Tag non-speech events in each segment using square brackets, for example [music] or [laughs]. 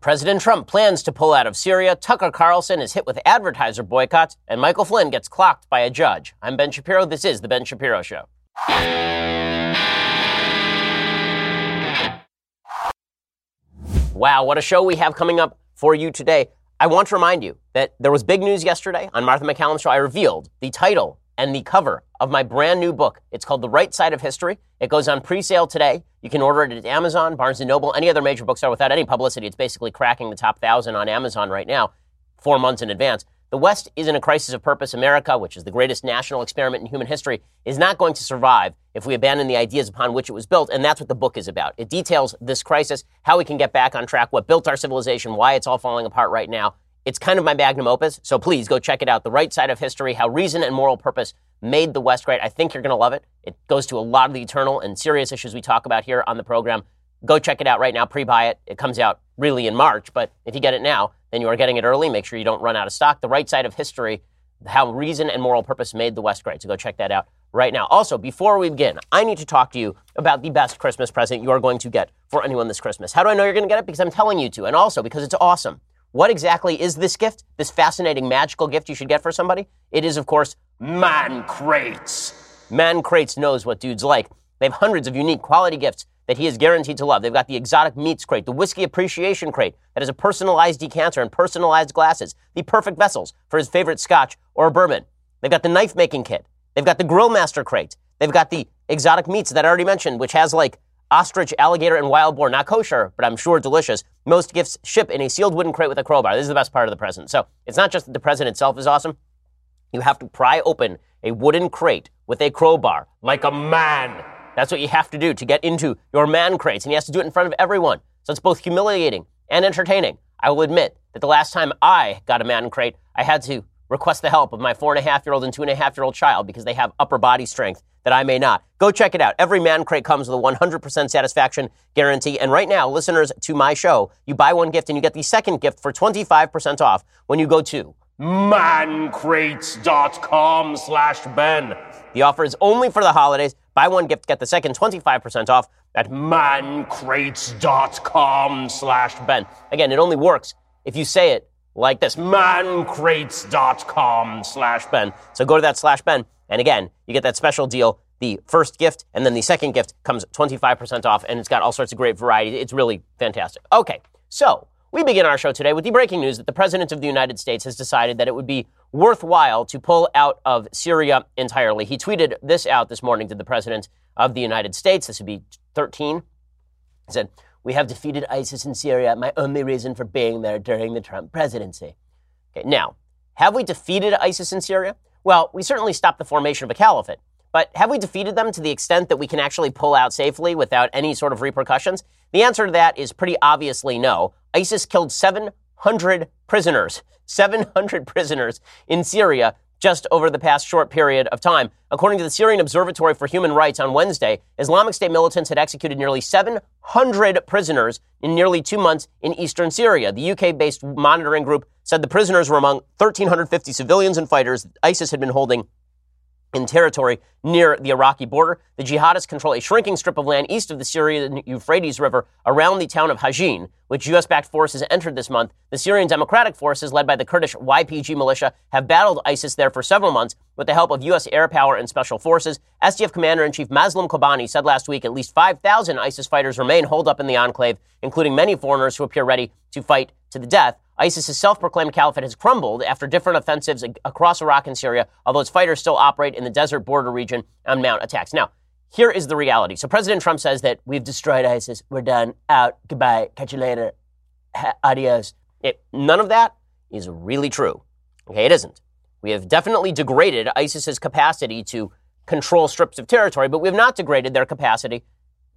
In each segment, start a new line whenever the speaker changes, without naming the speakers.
President Trump plans to pull out of Syria. Tucker Carlson is hit with advertiser boycotts, and Michael Flynn gets clocked by a judge. I'm Ben Shapiro. This is The Ben Shapiro Show. Wow, what a show we have coming up for you today. I want to remind you that there was big news yesterday on Martha MacCallum's show. I revealed the title and the cover of my brand new book. It's called The Right Side of History. It goes on pre-sale today. You can order it at Amazon, Barnes & Noble, any other major bookstore without any publicity. It's basically cracking the top thousand on Amazon right now, four months in advance. The West is in a crisis of purpose. America, which is the greatest national experiment in human history, is not going to survive if we abandon the ideas upon which it was built. And that's what the book is about. It details this crisis, how we can get back on track, what built our civilization, why it's all falling apart right now, it's kind of my magnum opus, so please go check it out. The Right Side of History, How Reason and Moral Purpose Made the West Great. I think you're going to love it. It goes to a lot of the eternal and serious issues we talk about here on the program. Go check it out right now. Pre buy it. It comes out really in March, but if you get it now, then you are getting it early. Make sure you don't run out of stock. The Right Side of History, How Reason and Moral Purpose Made the West Great. So go check that out right now. Also, before we begin, I need to talk to you about the best Christmas present you are going to get for anyone this Christmas. How do I know you're going to get it? Because I'm telling you to, and also because it's awesome. What exactly is this gift? This fascinating, magical gift you should get for somebody? It is, of course, Man Crates. Man Crates knows what dudes like. They have hundreds of unique quality gifts that he is guaranteed to love. They've got the exotic meats crate, the whiskey appreciation crate that has a personalized decanter and personalized glasses, the perfect vessels for his favorite scotch or bourbon. They've got the knife making kit. They've got the grill master crate. They've got the exotic meats that I already mentioned, which has like ostrich, alligator, and wild boar. Not kosher, but I'm sure delicious. Most gifts ship in a sealed wooden crate with a crowbar. This is the best part of the present. So it's not just that the present itself is awesome. You have to pry open a wooden crate with a crowbar, like a man. That's what you have to do to get into your man crates, and he has to do it in front of everyone. So it's both humiliating and entertaining. I will admit that the last time I got a man crate, I had to request the help of my four and a half year old and two and a half year old child because they have upper body strength that I may not. Go check it out. Every man crate comes with a 100% satisfaction guarantee. And right now, listeners to my show, you buy one gift and you get the second gift for 25% off when you go to mancrates.com slash Ben. The offer is only for the holidays. Buy one gift, get the second 25% off at mancrates.com slash Ben. Again, it only works if you say it like this, mancrates.com slash Ben. So go to that slash Ben and again, you get that special deal. The first gift and then the second gift comes 25% off, and it's got all sorts of great variety. It's really fantastic. Okay, so we begin our show today with the breaking news that the President of the United States has decided that it would be worthwhile to pull out of Syria entirely. He tweeted this out this morning to the President of the United States. This would be 13. He said, We have defeated ISIS in Syria, my only reason for being there during the Trump presidency. Okay, now, have we defeated ISIS in Syria? Well, we certainly stopped the formation of a caliphate. But have we defeated them to the extent that we can actually pull out safely without any sort of repercussions? The answer to that is pretty obviously no. ISIS killed 700 prisoners, 700 prisoners in Syria just over the past short period of time. According to the Syrian Observatory for Human Rights on Wednesday, Islamic State militants had executed nearly 700 prisoners in nearly two months in eastern Syria. The UK based monitoring group said the prisoners were among 1,350 civilians and fighters ISIS had been holding in territory near the Iraqi border. The jihadists control a shrinking strip of land east of the Syrian Euphrates River around the town of Hajin, which U.S. backed forces entered this month. The Syrian Democratic Forces, led by the Kurdish YPG militia, have battled ISIS there for several months with the help of U.S. air power and special forces. SDF Commander in Chief Mazloum Kobani said last week at least 5,000 ISIS fighters remain holed up in the enclave, including many foreigners who appear ready to fight to the death. ISIS's self-proclaimed caliphate has crumbled after different offensives across Iraq and Syria, although its fighters still operate in the desert border region and mount attacks. Now, here is the reality. So President Trump says that we've destroyed ISIS. We're done. Out. Goodbye. Catch you later. Adios. It, none of that is really true. Okay, it isn't. We have definitely degraded ISIS's capacity to control strips of territory, but we have not degraded their capacity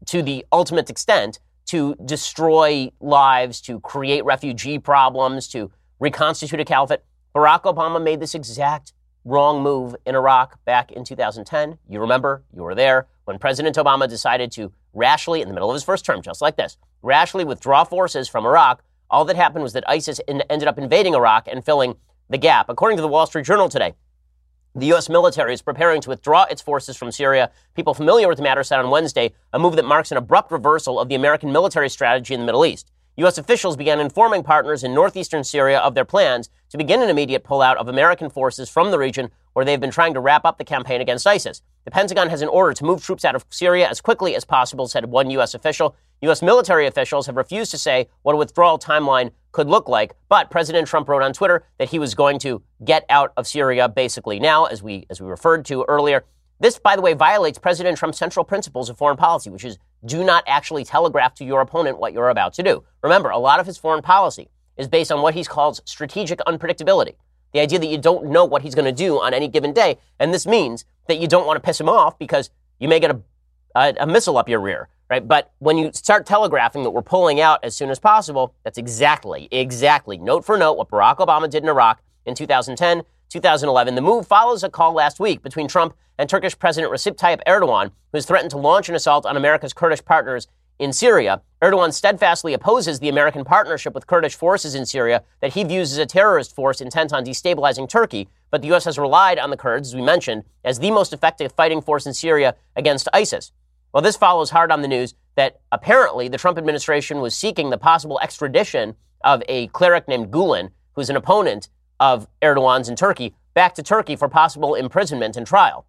to the ultimate extent to destroy lives, to create refugee problems, to reconstitute a caliphate. Barack Obama made this exact wrong move in Iraq back in 2010. You remember, you were there when President Obama decided to rashly, in the middle of his first term, just like this, rashly withdraw forces from Iraq. All that happened was that ISIS ended up invading Iraq and filling the gap. According to the Wall Street Journal today, the U.S. military is preparing to withdraw its forces from Syria. People familiar with the matter said on Wednesday a move that marks an abrupt reversal of the American military strategy in the Middle East. U.S. officials began informing partners in northeastern Syria of their plans to begin an immediate pullout of American forces from the region where they've been trying to wrap up the campaign against ISIS. The Pentagon has an order to move troops out of Syria as quickly as possible, said one U.S. official. U.S. military officials have refused to say what a withdrawal timeline could look like, but President Trump wrote on Twitter that he was going to get out of Syria basically now, as we, as we referred to earlier. This, by the way, violates President Trump's central principles of foreign policy, which is do not actually telegraph to your opponent what you're about to do. Remember, a lot of his foreign policy is based on what he calls strategic unpredictability. The idea that you don't know what he's going to do on any given day. And this means that you don't want to piss him off because you may get a, a, a missile up your rear, right? But when you start telegraphing that we're pulling out as soon as possible, that's exactly, exactly, note for note, what Barack Obama did in Iraq in 2010, 2011. The move follows a call last week between Trump and Turkish President Recep Tayyip Erdogan, who has threatened to launch an assault on America's Kurdish partners in Syria. Erdogan steadfastly opposes the American partnership with Kurdish forces in Syria that he views as a terrorist force intent on destabilizing Turkey. But the U.S. has relied on the Kurds, as we mentioned, as the most effective fighting force in Syria against ISIS. Well, this follows hard on the news that apparently the Trump administration was seeking the possible extradition of a cleric named Gulen, who's an opponent of Erdogan's in Turkey, back to Turkey for possible imprisonment and trial.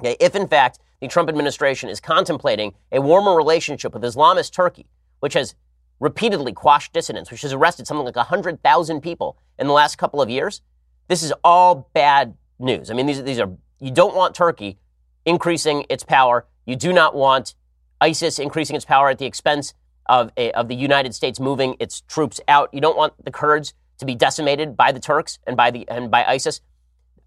Okay, if in fact the Trump administration is contemplating a warmer relationship with Islamist Turkey, which has repeatedly quashed dissidents, which has arrested something like 100,000 people in the last couple of years, this is all bad news. I mean, these, these are, you don't want Turkey increasing its power. You do not want ISIS increasing its power at the expense of, a, of the United States moving its troops out. You don't want the Kurds to be decimated by the Turks and by, the, and by ISIS.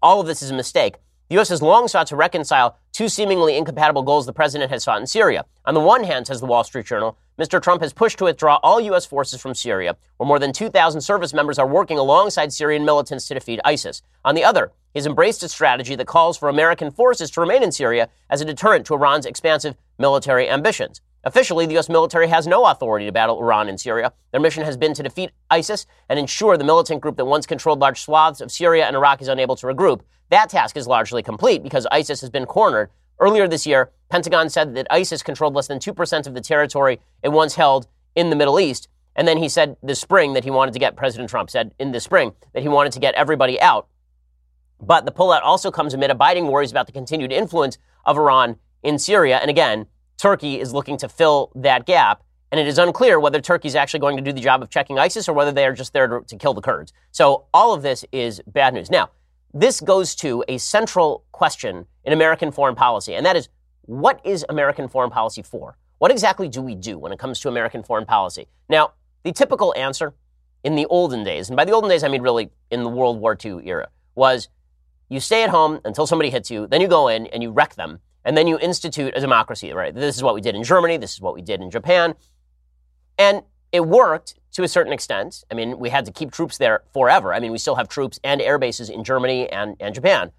All of this is a mistake. The U.S. has long sought to reconcile two seemingly incompatible goals the president has sought in Syria. On the one hand, says the Wall Street Journal, Mr. Trump has pushed to withdraw all U.S. forces from Syria, where more than 2,000 service members are working alongside Syrian militants to defeat ISIS. On the other, he has embraced a strategy that calls for American forces to remain in Syria as a deterrent to Iran's expansive military ambitions. Officially, the U.S. military has no authority to battle Iran in Syria. Their mission has been to defeat ISIS and ensure the militant group that once controlled large swaths of Syria and Iraq is unable to regroup. That task is largely complete because ISIS has been cornered. Earlier this year, Pentagon said that ISIS controlled less than 2% of the territory it once held in the Middle East. And then he said this spring that he wanted to get, President Trump said in the spring that he wanted to get everybody out. But the pullout also comes amid abiding worries about the continued influence of Iran in Syria. And again, Turkey is looking to fill that gap. And it is unclear whether Turkey is actually going to do the job of checking ISIS or whether they are just there to, to kill the Kurds. So all of this is bad news. Now, this goes to a central question in American foreign policy, and that is what is American foreign policy for? What exactly do we do when it comes to American foreign policy? Now, the typical answer in the olden days, and by the olden days I mean really in the World War II era, was you stay at home until somebody hits you, then you go in and you wreck them, and then you institute a democracy, right? This is what we did in Germany, this is what we did in Japan. And it worked to a certain extent. I mean, we had to keep troops there forever. I mean, we still have troops and air bases in Germany and, and Japan.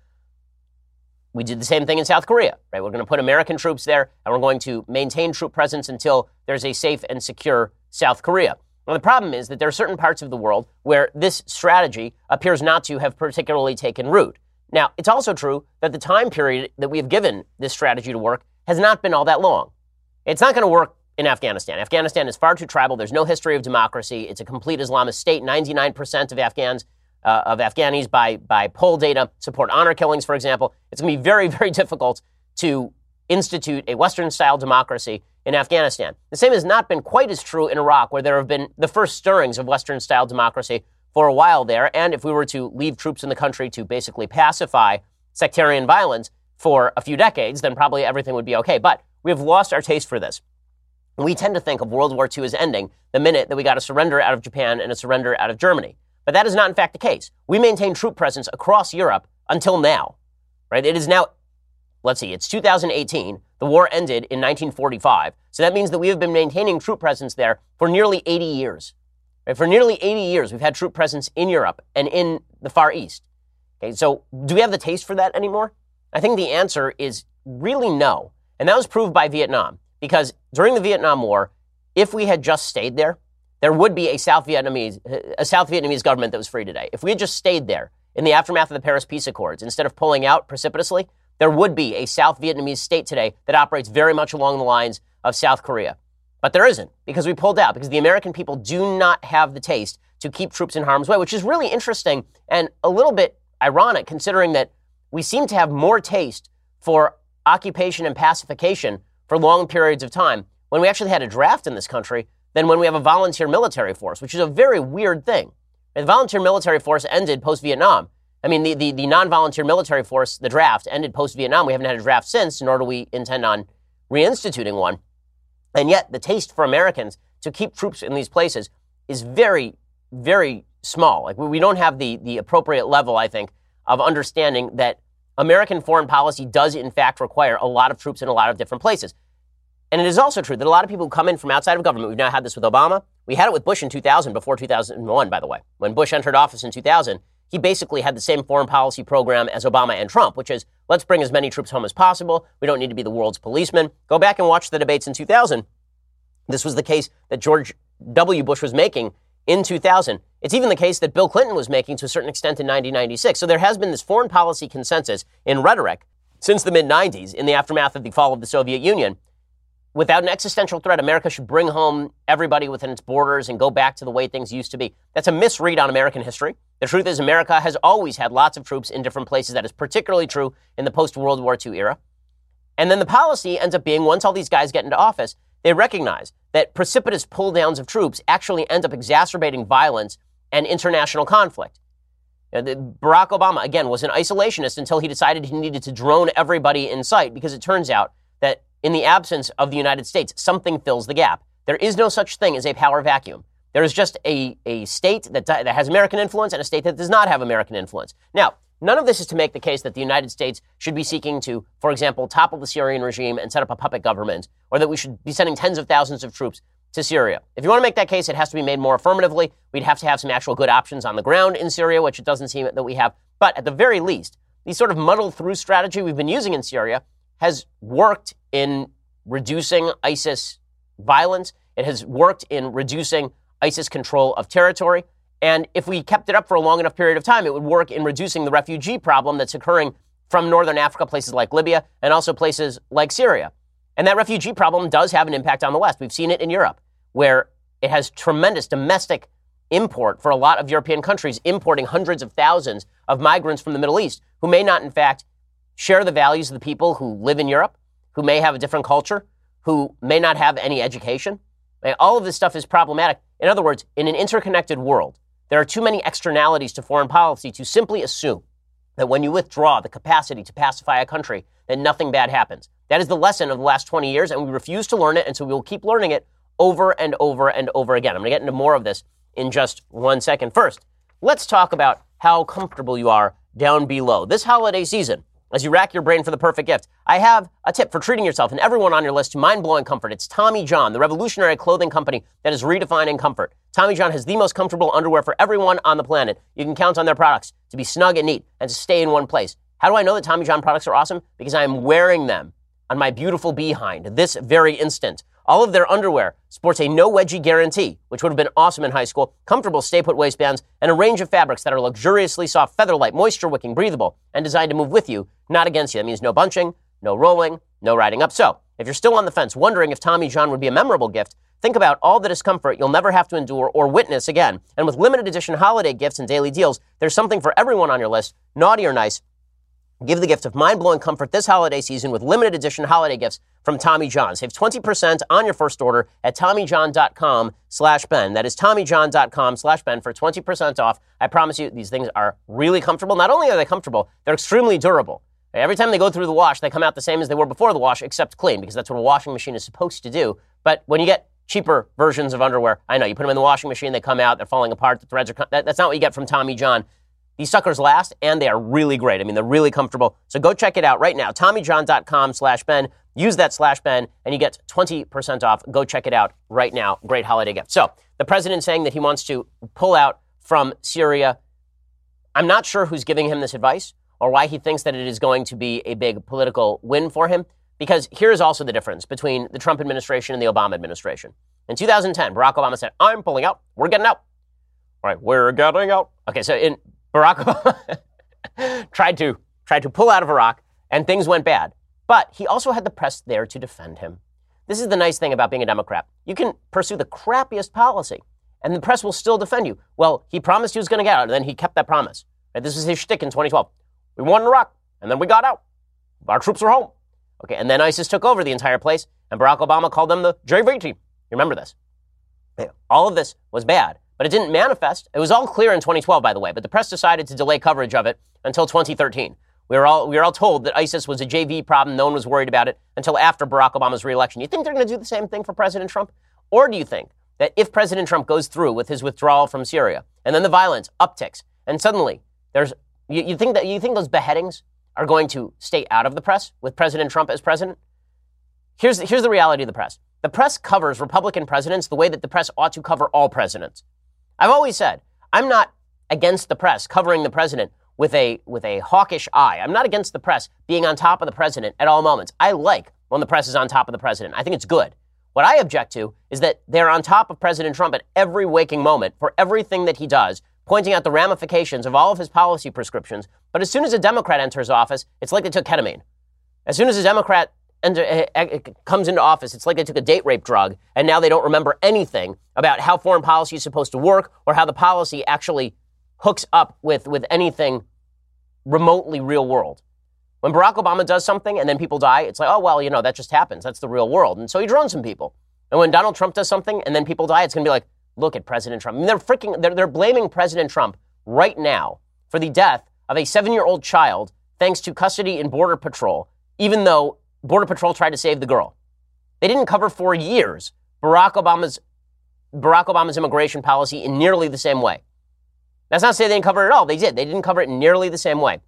We did the same thing in South Korea, right? We're going to put American troops there and we're going to maintain troop presence until there's a safe and secure South Korea. Now, the problem is that there are certain parts of the world where this strategy appears not to have particularly taken root. Now, it's also true that the time period that we have given this strategy to work has not been all that long. It's not going to work in Afghanistan. Afghanistan is far too tribal. There's no history of democracy. It's a complete Islamist state. 99% of Afghans, uh, of Afghanis by, by poll data support honor killings, for example. It's going to be very, [laughs] very difficult to institute a Western style democracy in Afghanistan. The same has not been quite as true in Iraq, where there have been the first stirrings of Western style democracy for a while there. And if we were to leave troops in the country to basically pacify sectarian violence for a few decades, then probably everything would be okay. But we have lost our taste for this. We tend to think of World War II as ending the minute that we got a surrender out of Japan and a surrender out of Germany. But that is not, in fact, the case. We maintain troop presence across Europe until now, right? It is now, let's see, it's 2018. The war ended in 1945. So that means that we have been maintaining troop presence there for nearly 80 years. Right? For nearly 80 years, we've had troop presence in Europe and in the Far East. Okay, so do we have the taste for that anymore? I think the answer is really no. And that was proved by Vietnam. Because during the Vietnam War, if we had just stayed there, there would be a South Vietnamese, a South Vietnamese government that was free today. If we had just stayed there in the aftermath of the Paris Peace Accords, instead of pulling out precipitously, there would be a South Vietnamese state today that operates very much along the lines of South Korea. But there isn't because we pulled out because the American people do not have the taste to keep troops in harm's way, which is really interesting and a little bit ironic considering that we seem to have more taste for occupation and pacification for long periods of time when we actually had a draft in this country than when we have a volunteer military force, which is a very weird thing. The volunteer military force ended post Vietnam. I mean, the, the, the non volunteer military force, the draft, ended post Vietnam. We haven't had a draft since, nor do we intend on reinstituting one. And yet, the taste for Americans to keep troops in these places is very, very small. Like, we don't have the, the appropriate level, I think, of understanding that American foreign policy does, in fact, require a lot of troops in a lot of different places. And it is also true that a lot of people who come in from outside of government, we've now had this with Obama. We had it with Bush in 2000, before 2001, by the way. When Bush entered office in 2000, he basically had the same foreign policy program as Obama and Trump, which is let's bring as many troops home as possible. We don't need to be the world's policeman. Go back and watch the debates in 2000. This was the case that George W. Bush was making in 2000. It's even the case that Bill Clinton was making to a certain extent in 1996. So there has been this foreign policy consensus in rhetoric since the mid 90s in the aftermath of the fall of the Soviet Union without an existential threat, America should bring home everybody within its borders and go back to the way things used to be. That's a misread on American history. The truth is, America has always had lots of troops in different places. That is particularly true in the post World War II era. And then the policy ends up being once all these guys get into office, they recognize that precipitous pull downs of troops actually end up exacerbating violence and international conflict. Barack Obama, again, was an isolationist until he decided he needed to drone everybody in sight because it turns out that in the absence of the United States, something fills the gap. There is no such thing as a power vacuum. There is just a, a state that, that has American influence and a state that does not have American influence. Now, none of this is to make the case that the United States should be seeking to, for example, topple the Syrian regime and set up a puppet government, or that we should be sending tens of thousands of troops to Syria. If you want to make that case, it has to be made more affirmatively. We'd have to have some actual good options on the ground in Syria, which it doesn't seem that we have. But at the very least, the sort of muddle through strategy we've been using in Syria has worked in reducing ISIS violence. It has worked in reducing ISIS control of territory. And if we kept it up for a long enough period of time, it would work in reducing the refugee problem that's occurring from northern Africa, places like Libya, and also places like Syria. And that refugee problem does have an impact on the West. We've seen it in Europe, where it has tremendous domestic import for a lot of European countries, importing hundreds of thousands of migrants from the Middle East who may not, in fact, share the values of the people who live in Europe, who may have a different culture, who may not have any education. All of this stuff is problematic. In other words, in an interconnected world, there are too many externalities to foreign policy to simply assume that when you withdraw the capacity to pacify a country, that nothing bad happens. That is the lesson of the last 20 years, and we refuse to learn it, and so we will keep learning it over and over and over again. I'm going to get into more of this in just one second. First, let's talk about how comfortable you are down below. This holiday season, as you rack your brain for the perfect gift, I have a tip for treating yourself and everyone on your list to mind blowing comfort. It's Tommy John, the revolutionary clothing company that is redefining comfort. Tommy John has the most comfortable underwear for everyone on the planet. You can count on their products to be snug and neat and to stay in one place. How do I know that Tommy John products are awesome? Because I am wearing them on my beautiful behind this very instant. All of their underwear sports a no wedgie guarantee, which would have been awesome in high school, comfortable stay put waistbands, and a range of fabrics that are luxuriously soft, feather light, moisture wicking, breathable, and designed to move with you, not against you. That means no bunching, no rolling, no riding up. So, if you're still on the fence, wondering if Tommy John would be a memorable gift, think about all the discomfort you'll never have to endure or witness again. And with limited edition holiday gifts and daily deals, there's something for everyone on your list, naughty or nice. Give the gift of mind-blowing comfort this holiday season with limited edition holiday gifts from Tommy John. Save 20% on your first order at TommyJohn.com slash Ben. That is TommyJohn.com slash Ben for 20% off. I promise you, these things are really comfortable. Not only are they comfortable, they're extremely durable. Every time they go through the wash, they come out the same as they were before the wash, except clean, because that's what a washing machine is supposed to do. But when you get cheaper versions of underwear, I know you put them in the washing machine, they come out, they're falling apart, the threads are. That, that's not what you get from Tommy John. These suckers last, and they are really great. I mean, they're really comfortable. So go check it out right now. TommyJohn.com slash Ben. Use that slash Ben, and you get 20% off. Go check it out right now. Great holiday gift. So the president saying that he wants to pull out from Syria. I'm not sure who's giving him this advice or why he thinks that it is going to be a big political win for him. Because here's also the difference between the Trump administration and the Obama administration. In 2010, Barack Obama said, I'm pulling out. We're getting out. All right, we're getting out. Okay, so in Barack Obama [laughs] tried to tried to pull out of Iraq, and things went bad. But he also had the press there to defend him. this is the nice thing about being a Democrat. You can pursue the crappiest policy, and the press will still defend you. Well, he promised he was going to get out, and then he kept that promise. Right? This was his shtick in 2012. We won Iraq, and then we got out. Our troops were home. Okay, and then ISIS took over the entire place, and Barack Obama called them the JV team. You remember this? All of this was bad, but it didn't manifest. It was all clear in 2012, by the way, but the press decided to delay coverage of it until 2013. We were all we were all told that ISIS was a JV problem. No one was worried about it until after Barack Obama's reelection. You think they're going to do the same thing for President Trump, or do you think that if President Trump goes through with his withdrawal from Syria and then the violence upticks and suddenly there's you, you think that you think those beheadings are going to stay out of the press with President Trump as president? Here's here's the reality of the press. The press covers Republican presidents the way that the press ought to cover all presidents. I've always said I'm not against the press covering the president with a with a hawkish eye. I'm not against the press being on top of the president at all moments. I like when the press is on top of the president. I think it's good. What I object to is that they're on top of President Trump at every waking moment for everything that he does, pointing out the ramifications of all of his policy prescriptions. But as soon as a Democrat enters office, it's like they took ketamine. As soon as a Democrat enter, uh, uh, comes into office, it's like they took a date rape drug, and now they don't remember anything about how foreign policy is supposed to work or how the policy actually hooks up with, with anything remotely real world. When Barack Obama does something and then people die, it's like, oh, well, you know, that just happens. That's the real world. And so he drones some people. And when Donald Trump does something and then people die, it's going to be like, look at President Trump. I mean, they're freaking, they're, they're blaming President Trump right now for the death of a seven year old child thanks to custody in Border Patrol, even though Border Patrol tried to save the girl. They didn't cover for years Barack Obama's Barack Obama's immigration policy in nearly the same way. That's not to say they didn't cover it at all. They did. They didn't cover it in nearly the same way.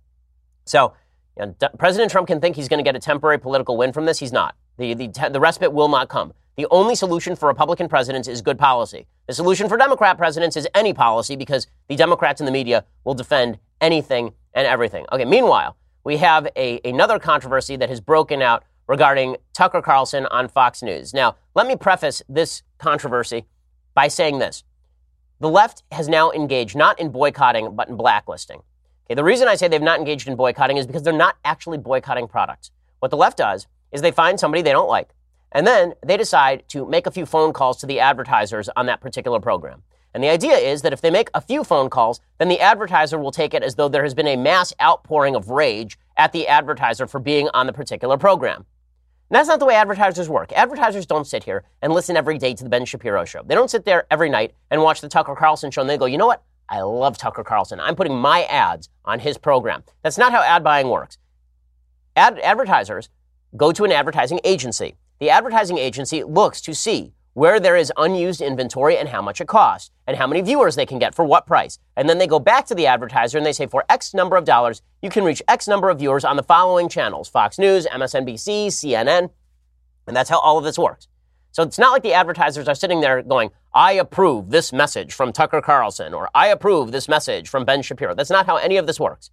So, you know, D- President Trump can think he's going to get a temporary political win from this. He's not. The, the, the respite will not come. The only solution for Republican presidents is good policy. The solution for Democrat presidents is any policy because the Democrats and the media will defend anything and everything. Okay, meanwhile, we have a, another controversy that has broken out regarding Tucker Carlson on Fox News. Now, let me preface this controversy by saying this. The left has now engaged not in boycotting, but in blacklisting. Okay, the reason I say they've not engaged in boycotting is because they're not actually boycotting products. What the left does is they find somebody they don't like, and then they decide to make a few phone calls to the advertisers on that particular program. And the idea is that if they make a few phone calls, then the advertiser will take it as though there has been a mass outpouring of rage at the advertiser for being on the particular program. And that's not the way advertisers work. Advertisers don't sit here and listen every day to the Ben Shapiro show. They don't sit there every night and watch the Tucker Carlson show and they go, you know what? I love Tucker Carlson. I'm putting my ads on his program. That's not how ad buying works. Ad- advertisers go to an advertising agency. The advertising agency looks to see where there is unused inventory and how much it costs, and how many viewers they can get for what price. And then they go back to the advertiser and they say, for X number of dollars, you can reach X number of viewers on the following channels Fox News, MSNBC, CNN. And that's how all of this works. So it's not like the advertisers are sitting there going, I approve this message from Tucker Carlson, or I approve this message from Ben Shapiro. That's not how any of this works.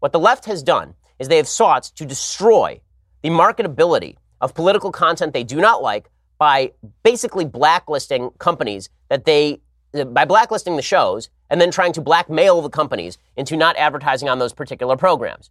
What the left has done is they have sought to destroy the marketability of political content they do not like by basically blacklisting companies that they, by blacklisting the shows and then trying to blackmail the companies into not advertising on those particular programs.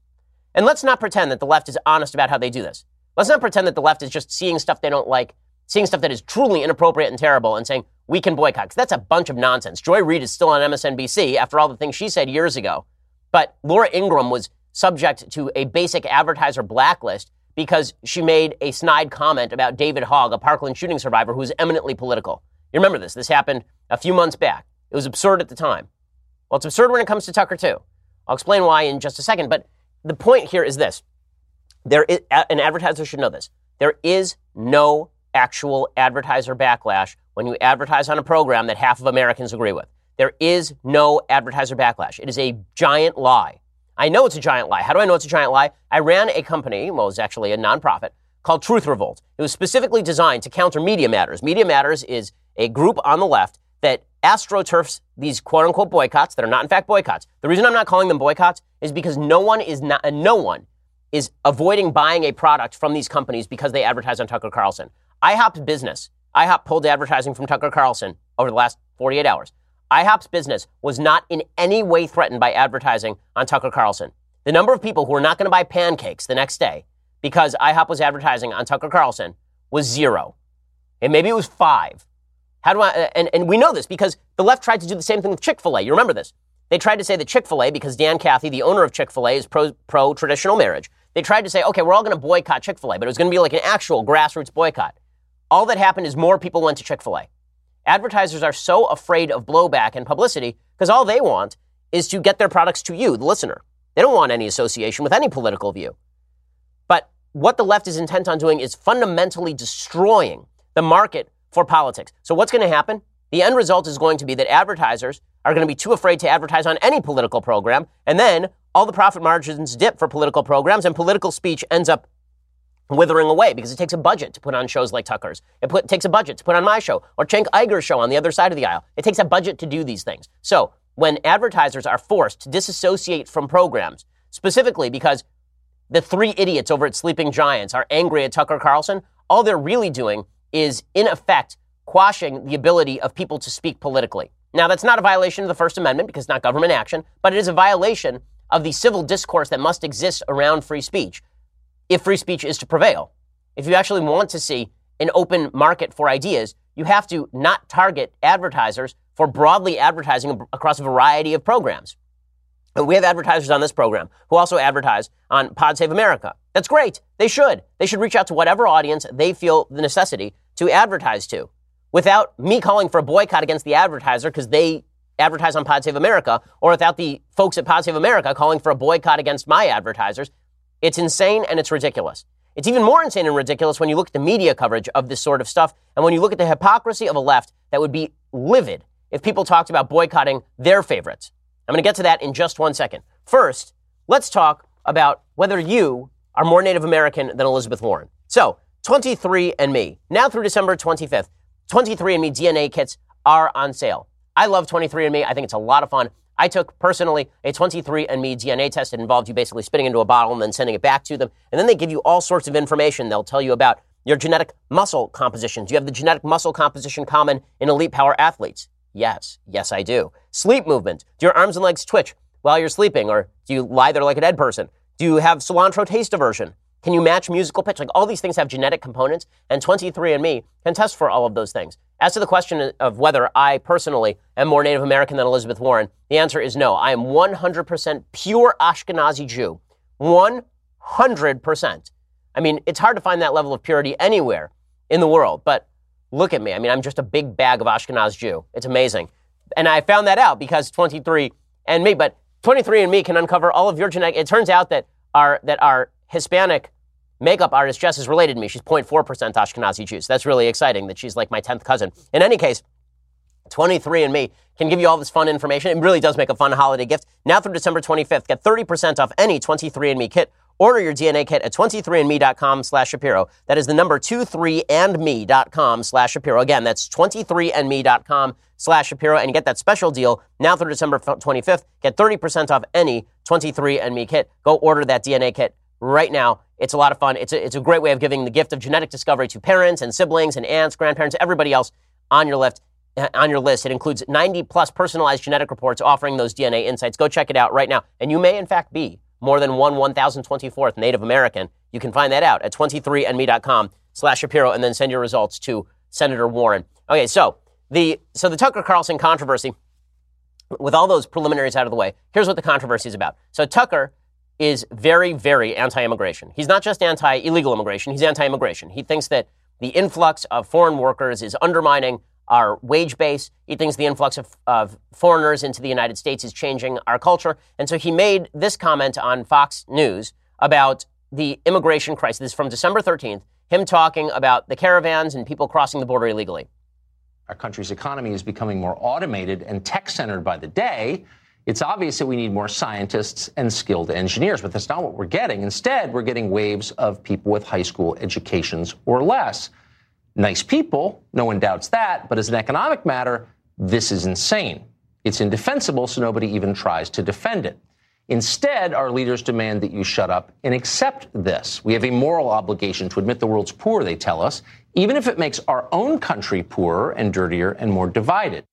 And let's not pretend that the left is honest about how they do this. Let's not pretend that the left is just seeing stuff they don't like, seeing stuff that is truly inappropriate and terrible and saying, we can boycott. That's a bunch of nonsense. Joy Reid is still on MSNBC after all the things she said years ago. But Laura Ingraham was subject to a basic advertiser blacklist because she made a snide comment about David Hogg, a Parkland shooting survivor who's eminently political. You remember this? This happened a few months back. It was absurd at the time. Well, it's absurd when it comes to Tucker, too. I'll explain why in just a second. But the point here is this there is, an advertiser should know this. There is no actual advertiser backlash when you advertise on a program that half of Americans agree with. There is no advertiser backlash. It is a giant lie. I know it's a giant lie. How do I know it's a giant lie? I ran a company, well, it was actually a nonprofit, called Truth Revolt. It was specifically designed to counter Media Matters. Media Matters is a group on the left that astroturfs these quote unquote boycotts that are not in fact boycotts. The reason I'm not calling them boycotts is because no one is not, uh, no one is avoiding buying a product from these companies because they advertise on Tucker Carlson. IHOP's business, IHOP pulled advertising from Tucker Carlson over the last 48 hours. IHOP's business was not in any way threatened by advertising on Tucker Carlson. The number of people who were not going to buy pancakes the next day because IHOP was advertising on Tucker Carlson was zero. And maybe it was five. How do I, uh, and, and we know this because the left tried to do the same thing with Chick fil A. You remember this. They tried to say that Chick fil A, because Dan Cathy, the owner of Chick fil A, is pro traditional marriage, they tried to say, okay, we're all going to boycott Chick fil A, but it was going to be like an actual grassroots boycott. All that happened is more people went to Chick fil A. Advertisers are so afraid of blowback and publicity because all they want is to get their products to you, the listener. They don't want any association with any political view. But what the left is intent on doing is fundamentally destroying the market for politics. So what's going to happen? The end result is going to be that advertisers are going to be too afraid to advertise on any political program, and then all the profit margins dip for political programs, and political speech ends up withering away because it takes a budget to put on shows like Tucker's. It put, takes a budget to put on my show or Cenk Uygur's show on the other side of the aisle. It takes a budget to do these things. So when advertisers are forced to disassociate from programs, specifically because the three idiots over at Sleeping Giants are angry at Tucker Carlson, all they're really doing is, in effect, quashing the ability of people to speak politically. Now, that's not a violation of the First Amendment because it's not government action, but it is a violation of the civil discourse that must exist around free speech if free speech is to prevail. If you actually want to see an open market for ideas, you have to not target advertisers for broadly advertising across a variety of programs. And we have advertisers on this program who also advertise on Pod Save America. That's great. They should. They should reach out to whatever audience they feel the necessity to advertise to without me calling for a boycott against the advertiser because they advertise on Pod Save America or without the folks at Pod Save America calling for a boycott against my advertisers. It's insane and it's ridiculous. It's even more insane and ridiculous when you look at the media coverage of this sort of stuff and when you look at the hypocrisy of a left that would be livid if people talked about boycotting their favorites. I'm going to get to that in just one second. First, let's talk about whether you are more Native American than Elizabeth Warren. So, 23andMe, now through December 25th, 23andMe DNA kits are on sale. I love 23andMe. I think it's a lot of fun. I took personally a 23andMe DNA test. It involved you basically spitting into a bottle and then sending it back to them. And then they give you all sorts of information. They'll tell you about your genetic muscle composition. Do you have the genetic muscle composition common in elite power athletes? Yes. Yes, I do. Sleep movement. Do your arms and legs twitch while you're sleeping? Or do you lie there like a dead person? Do you have cilantro taste aversion? Can you match musical pitch? Like all these things have genetic components, and 23andMe can test for all of those things. As to the question of whether I personally am more Native American than Elizabeth Warren, the answer is no. I am 100% pure Ashkenazi Jew. 100%. I mean, it's hard to find that level of purity anywhere in the world, but look at me. I mean, I'm just a big bag of Ashkenaz Jew. It's amazing. And I found that out because 23 and me, but 23 and me can uncover all of your genetic. It turns out that our, that our Hispanic makeup artist Jess is related to me. She's 0.4% Ashkenazi Jews. That's really exciting that she's like my 10th cousin. In any case, 23andMe can give you all this fun information. It really does make a fun holiday gift. Now through December 25th, get 30% off any 23andMe kit. Order your DNA kit at 23andme.com slash Shapiro. That is the number 23andme.com slash Shapiro. Again, that's 23andme.com slash Shapiro and get that special deal now through December 25th. Get 30% off any 23andMe kit. Go order that DNA kit right now. It's a lot of fun. It's a, it's a great way of giving the gift of genetic discovery to parents and siblings and aunts, grandparents, everybody else on your list. Uh, on your list, it includes 90 plus personalized genetic reports offering those DNA insights. Go check it out right now. And you may, in fact, be more than one 1024th Native American. You can find that out at 23andme.com slash Shapiro and then send your results to Senator Warren. Okay, so the, so the Tucker Carlson controversy, with all those preliminaries out of the way, here's what the controversy is about. So Tucker is very, very anti immigration. He's not just anti illegal immigration, he's anti immigration. He thinks that the influx of foreign workers is undermining our wage base. He thinks the influx of, of, foreigners into the United States is changing our culture. And so he made this comment on Fox News about the immigration crisis. From December 13th, him talking about the caravans and people crossing the border illegally.
Our country's economy is becoming more automated and tech centered by the day. It's obvious that we need more scientists and skilled engineers, but that's not what we're getting. Instead, we're getting waves of people with high school educations or less. Nice people, no one doubts that, but as an economic matter, this is insane. It's indefensible, so nobody even tries to defend it. Instead, our leaders demand that you shut up and accept this. We have a moral obligation to admit the world's poor, they tell us, even if it makes our own country poorer and dirtier and more divided.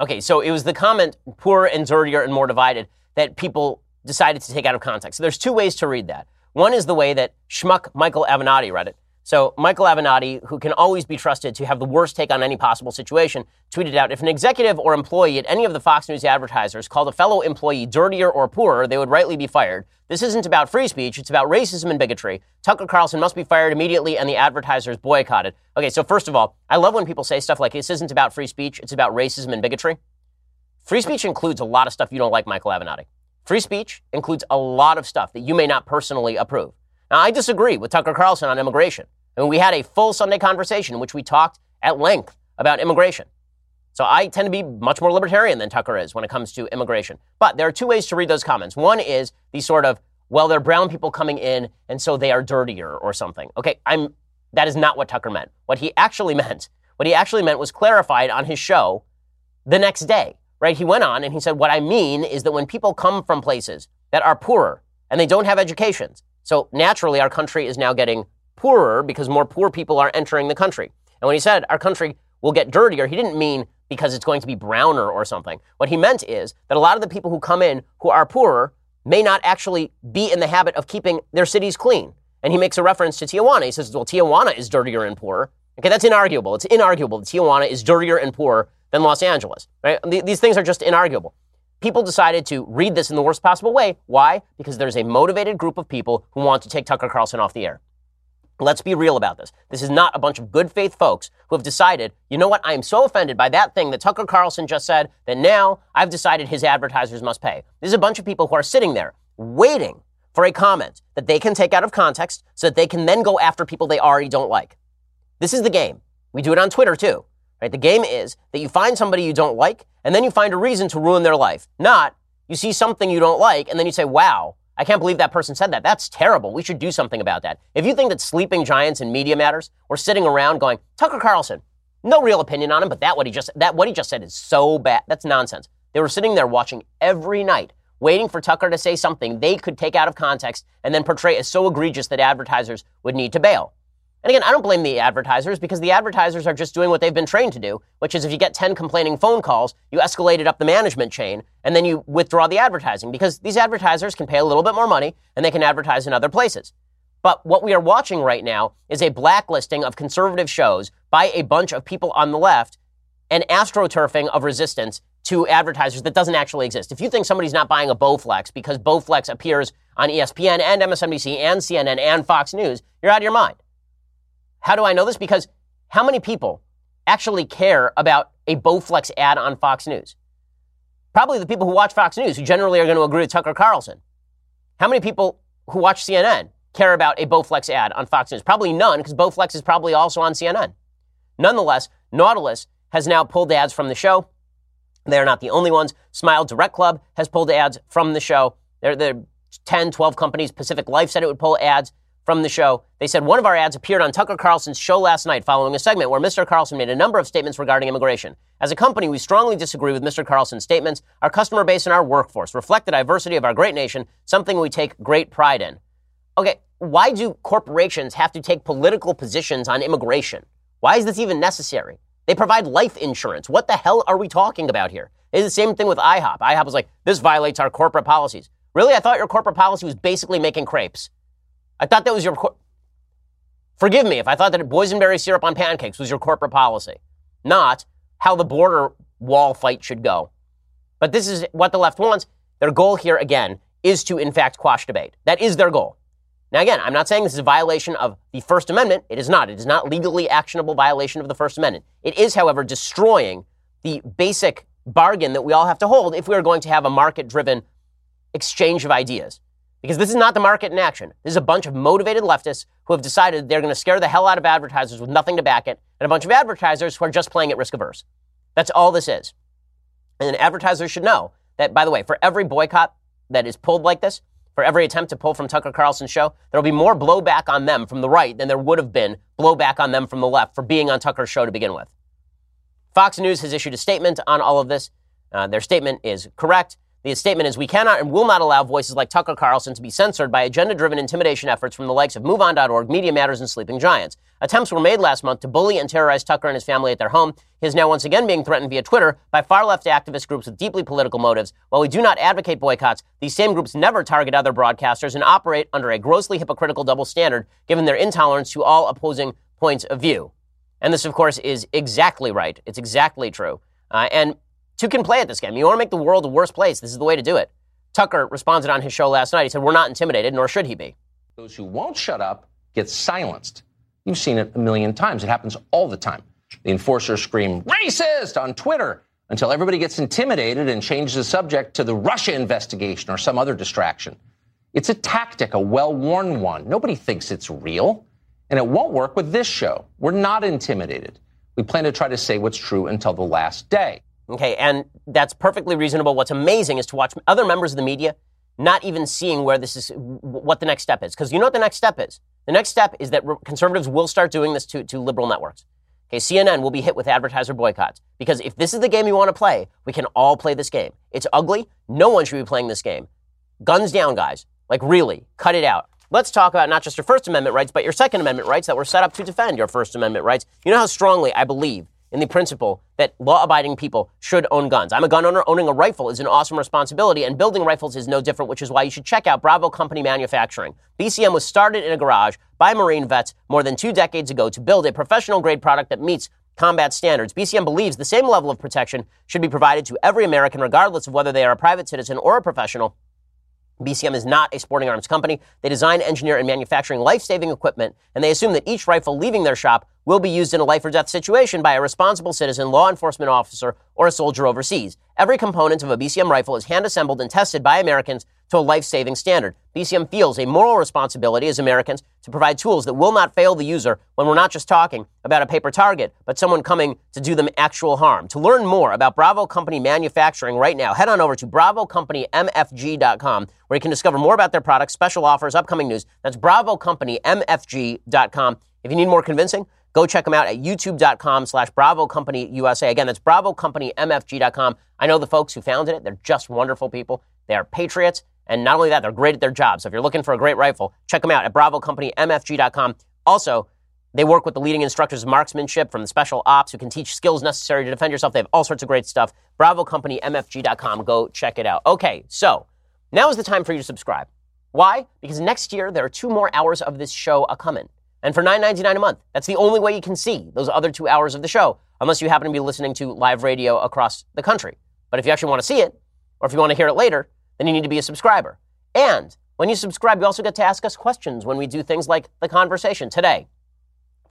Okay, so it was the comment, poorer and dirtier and more divided, that people decided to take out of context. So there's two ways to read that. One is the way that schmuck Michael Avenatti read it. So Michael Avenatti, who can always be trusted to have the worst take on any possible situation, tweeted out, if an executive or employee at any of the Fox News advertisers called a fellow employee dirtier or poorer, they would rightly be fired. This isn't about free speech, it's about racism and bigotry. Tucker Carlson must be fired immediately and the advertisers boycotted. Okay, so first of all, I love when people say stuff like this isn't about free speech, it's about racism and bigotry. Free speech includes a lot of stuff you don't like, Michael Avenatti. Free speech includes a lot of stuff that you may not personally approve. Now, I disagree with Tucker Carlson on immigration. And we had a full Sunday conversation in which we talked at length about immigration. So I tend to be much more libertarian than Tucker is when it comes to immigration. But there are two ways to read those comments. One is the sort of, well, they're brown people coming in, and so they are dirtier or something. Okay, I'm that is not what Tucker meant. What he actually [laughs] meant, what he actually meant was clarified on his show the next day. Right? He went on and he said, What I mean is that when people come from places that are poorer and they don't have educations, so naturally our country is now getting poorer because more poor people are entering the country. And when he said our country will get dirtier, he didn't mean because it's going to be browner or something. What he meant is that a lot of the people who come in who are poorer may not actually be in the habit of keeping their cities clean. And he makes a reference to Tijuana. He says, well, Tijuana is dirtier and poorer. Okay, that's inarguable. It's inarguable that Tijuana is dirtier and poorer than Los Angeles. Right? These things are just inarguable. People decided to read this in the worst possible way. Why? Because there's a motivated group of people who want to take Tucker Carlson off the air. Let's be real about this. This is not a bunch of good faith folks who have decided, you know what, I am so offended by that thing that Tucker Carlson just said that now I've decided his advertisers must pay. This is a bunch of people who are sitting there waiting for a comment that they can take out of context so that they can then go after people they already don't like. This is the game. We do it on Twitter too. Right? The game is that you find somebody you don't like and then you find a reason to ruin their life. Not you see something you don't like and then you say, wow, I can't believe that person said that. That's terrible. We should do something about that. If you think that sleeping giants in media matters, we're sitting around going, Tucker Carlson, no real opinion on him, but that what he just that what he just said is so bad. That's nonsense. They were sitting there watching every night, waiting for Tucker to say something they could take out of context and then portray as so egregious that advertisers would need to bail. And again, I don't blame the advertisers because the advertisers are just doing what they've been trained to do, which is if you get 10 complaining phone calls, you escalate it up the management chain and then you withdraw the advertising because these advertisers can pay a little bit more money and they can advertise in other places. But what we are watching right now is a blacklisting of conservative shows by a bunch of people on the left and astroturfing of resistance to advertisers that doesn't actually exist. If you think somebody's not buying a Bowflex because Bowflex appears on ESPN and MSNBC and CNN and Fox News, you're out of your mind. How do I know this? Because how many people actually care about a Bowflex ad on Fox News? Probably the people who watch Fox News, who generally are going to agree with Tucker Carlson. How many people who watch CNN care about a Bowflex ad on Fox News? Probably none, because Bowflex is probably also on CNN. Nonetheless, Nautilus has now pulled ads from the show. They're not the only ones. Smile Direct Club has pulled ads from the show. There, there are 10, 12 companies. Pacific Life said it would pull ads from the show. They said one of our ads appeared on Tucker Carlson's show last night following a segment where Mr. Carlson made a number of statements regarding immigration. As a company, we strongly disagree with Mr. Carlson's statements. Our customer base and our workforce reflect the diversity of our great nation, something we take great pride in. Okay, why do corporations have to take political positions on immigration? Why is this even necessary? They provide life insurance. What the hell are we talking about here? It's the same thing with IHOP. IHOP was like, this violates our corporate policies. Really? I thought your corporate policy was basically making crepes. I thought that was your. Cor- Forgive me if I thought that boysenberry syrup on pancakes was your corporate policy, not how the border wall fight should go. But this is what the left wants. Their goal here, again, is to in fact quash debate. That is their goal. Now, again, I'm not saying this is a violation of the First Amendment. It is not. It is not legally actionable violation of the First Amendment. It is, however, destroying the basic bargain that we all have to hold if we are going to have a market driven exchange of ideas. Because this is not the market in action. This is a bunch of motivated leftists who have decided they're going to scare the hell out of advertisers with nothing to back it, and a bunch of advertisers who are just playing at risk averse. That's all this is. And advertisers should know that, by the way, for every boycott that is pulled like this, for every attempt to pull from Tucker Carlson's show, there will be more blowback on them from the right than there would have been blowback on them from the left for being on Tucker's show to begin with. Fox News has issued a statement on all of this. Uh, their statement is correct. The statement is We cannot and will not allow voices like Tucker Carlson to be censored by agenda driven intimidation efforts from the likes of MoveOn.org, Media Matters, and Sleeping Giants. Attempts were made last month to bully and terrorize Tucker and his family at their home. He is now once again being threatened via Twitter by far left activist groups with deeply political motives. While we do not advocate boycotts, these same groups never target other broadcasters and operate under a grossly hypocritical double standard given their intolerance to all opposing points of view. And this, of course, is exactly right. It's exactly true. Uh, and Two can play at this game. You want to make the world a worse place. This is the way to do it. Tucker responded on his show last night. He said, We're not intimidated, nor should he be.
Those who won't shut up get silenced. You've seen it a million times. It happens all the time. The enforcers scream, racist on Twitter until everybody gets intimidated and changes the subject to the Russia investigation or some other distraction. It's a tactic, a well worn one. Nobody thinks it's real. And it won't work with this show. We're not intimidated. We plan to try to say what's true until the last day.
Okay, and that's perfectly reasonable. What's amazing is to watch other members of the media not even seeing where this is, what the next step is. Because you know what the next step is? The next step is that conservatives will start doing this to, to liberal networks. Okay, CNN will be hit with advertiser boycotts. Because if this is the game you want to play, we can all play this game. It's ugly. No one should be playing this game. Guns down, guys. Like, really, cut it out. Let's talk about not just your First Amendment rights, but your Second Amendment rights that were set up to defend your First Amendment rights. You know how strongly I believe in the principle that law abiding people should own guns. I'm a gun owner. Owning a rifle is an awesome responsibility, and building rifles is no different, which is why you should check out Bravo Company Manufacturing. BCM was started in a garage by Marine vets more than two decades ago to build a professional grade product that meets combat standards. BCM believes the same level of protection should be provided to every American, regardless of whether they are a private citizen or a professional. BCM is not a sporting arms company. They design, engineer, and manufacture life-saving equipment, and they assume that each rifle leaving their shop will be used in a life or death situation by a responsible citizen, law enforcement officer, or a soldier overseas. Every component of a BCM rifle is hand assembled and tested by Americans to a life saving standard. BCM feels a moral responsibility as Americans to provide tools that will not fail the user when we're not just talking about a paper target, but someone coming to do them actual harm. To learn more about Bravo Company manufacturing right now, head on over to BravoCompanyMFG.com where you can discover more about their products, special offers, upcoming news. That's BravoCompanyMFG.com. If you need more convincing, Go check them out at youtube.com slash Bravo Company USA. Again, that's BravoCompanyMFG.com. I know the folks who founded it. They're just wonderful people. They are patriots. And not only that, they're great at their job. So if you're looking for a great rifle, check them out at BravoCompanyMFG.com. Also, they work with the leading instructors of marksmanship from the special ops who can teach skills necessary to defend yourself. They have all sorts of great stuff. BravoCompanyMFG.com. Go check it out. Okay, so now is the time for you to subscribe. Why? Because next year there are two more hours of this show a coming and for $9.99 a month. That's the only way you can see those other two hours of the show, unless you happen to be listening to live radio across the country. But if you actually want to see it, or if you want to hear it later, then you need to be a subscriber. And when you subscribe, you also get to ask us questions when we do things like the conversation today,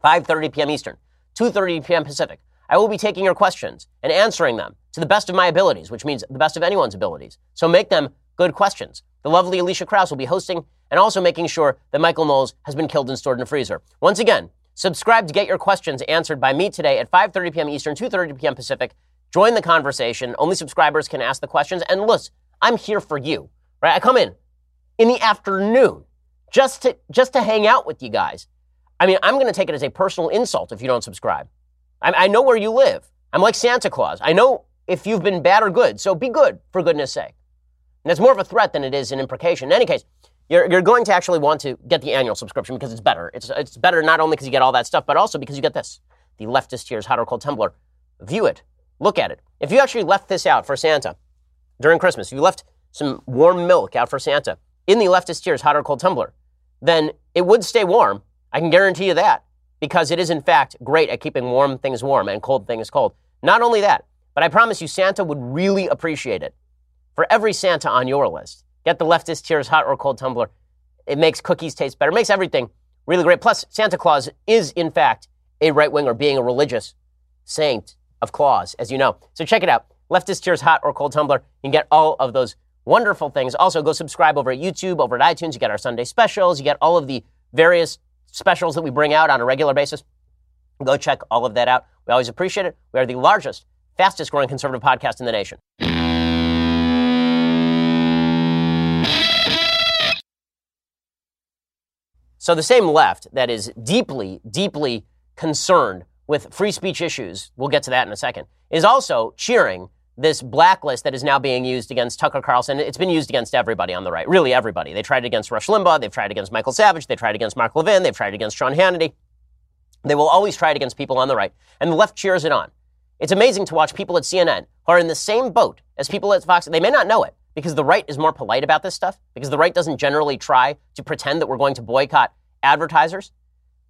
5:30 p.m. Eastern, 2:30 p.m. Pacific. I will be taking your questions and answering them to the best of my abilities, which means the best of anyone's abilities. So make them good questions. The lovely Alicia Krause will be hosting and also making sure that Michael Knowles has been killed and stored in a freezer. Once again, subscribe to get your questions answered by me today at 5:30 p.m. Eastern, 2:30 p.m. Pacific. Join the conversation. Only subscribers can ask the questions. And listen, I'm here for you. Right? I come in in the afternoon just to just to hang out with you guys. I mean, I'm going to take it as a personal insult if you don't subscribe. I, I know where you live. I'm like Santa Claus. I know if you've been bad or good. So be good, for goodness sake. And that's more of a threat than it is an imprecation. In any case, you're, you're going to actually want to get the annual subscription because it's better. It's, it's better not only because you get all that stuff, but also because you get this the leftist here's hot or cold tumbler. View it, look at it. If you actually left this out for Santa during Christmas, if you left some warm milk out for Santa in the leftist tears hot or cold tumbler, then it would stay warm. I can guarantee you that because it is, in fact, great at keeping warm things warm and cold things cold. Not only that, but I promise you, Santa would really appreciate it. For every Santa on your list, Get the leftist tears hot or cold tumbler. It makes cookies taste better. Makes everything really great. Plus, Santa Claus is, in fact, a right winger, being a religious saint of Claus, as you know. So check it out. Leftist tears hot or cold tumbler. You can get all of those wonderful things. Also, go subscribe over at YouTube, over at iTunes. You get our Sunday specials. You get all of the various specials that we bring out on a regular basis. Go check all of that out. We always appreciate it. We are the largest, fastest growing conservative podcast in the nation. So the same left that is deeply, deeply concerned with free speech issues, we'll get to that in a second, is also cheering this blacklist that is now being used against Tucker Carlson. It's been used against everybody on the right, really everybody. They tried it against Rush Limbaugh. They've tried it against Michael Savage. They tried it against Mark Levin. They've tried it against Sean Hannity. They will always try it against people on the right. And the left cheers it on. It's amazing to watch people at CNN who are in the same boat as people at Fox. They may not know it because the right is more polite about this stuff, because the right doesn't generally try to pretend that we're going to boycott advertisers.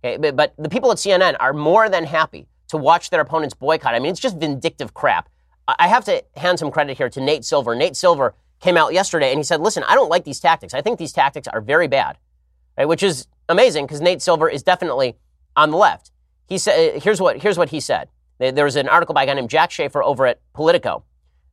Okay, but, but the people at CNN are more than happy to watch their opponents boycott. I mean, it's just vindictive crap. I have to hand some credit here to Nate Silver. Nate Silver came out yesterday and he said, listen, I don't like these tactics. I think these tactics are very bad, right? which is amazing because Nate Silver is definitely on the left. He said, uh, here's what, here's what he said. There was an article by a guy named Jack Shafer over at Politico.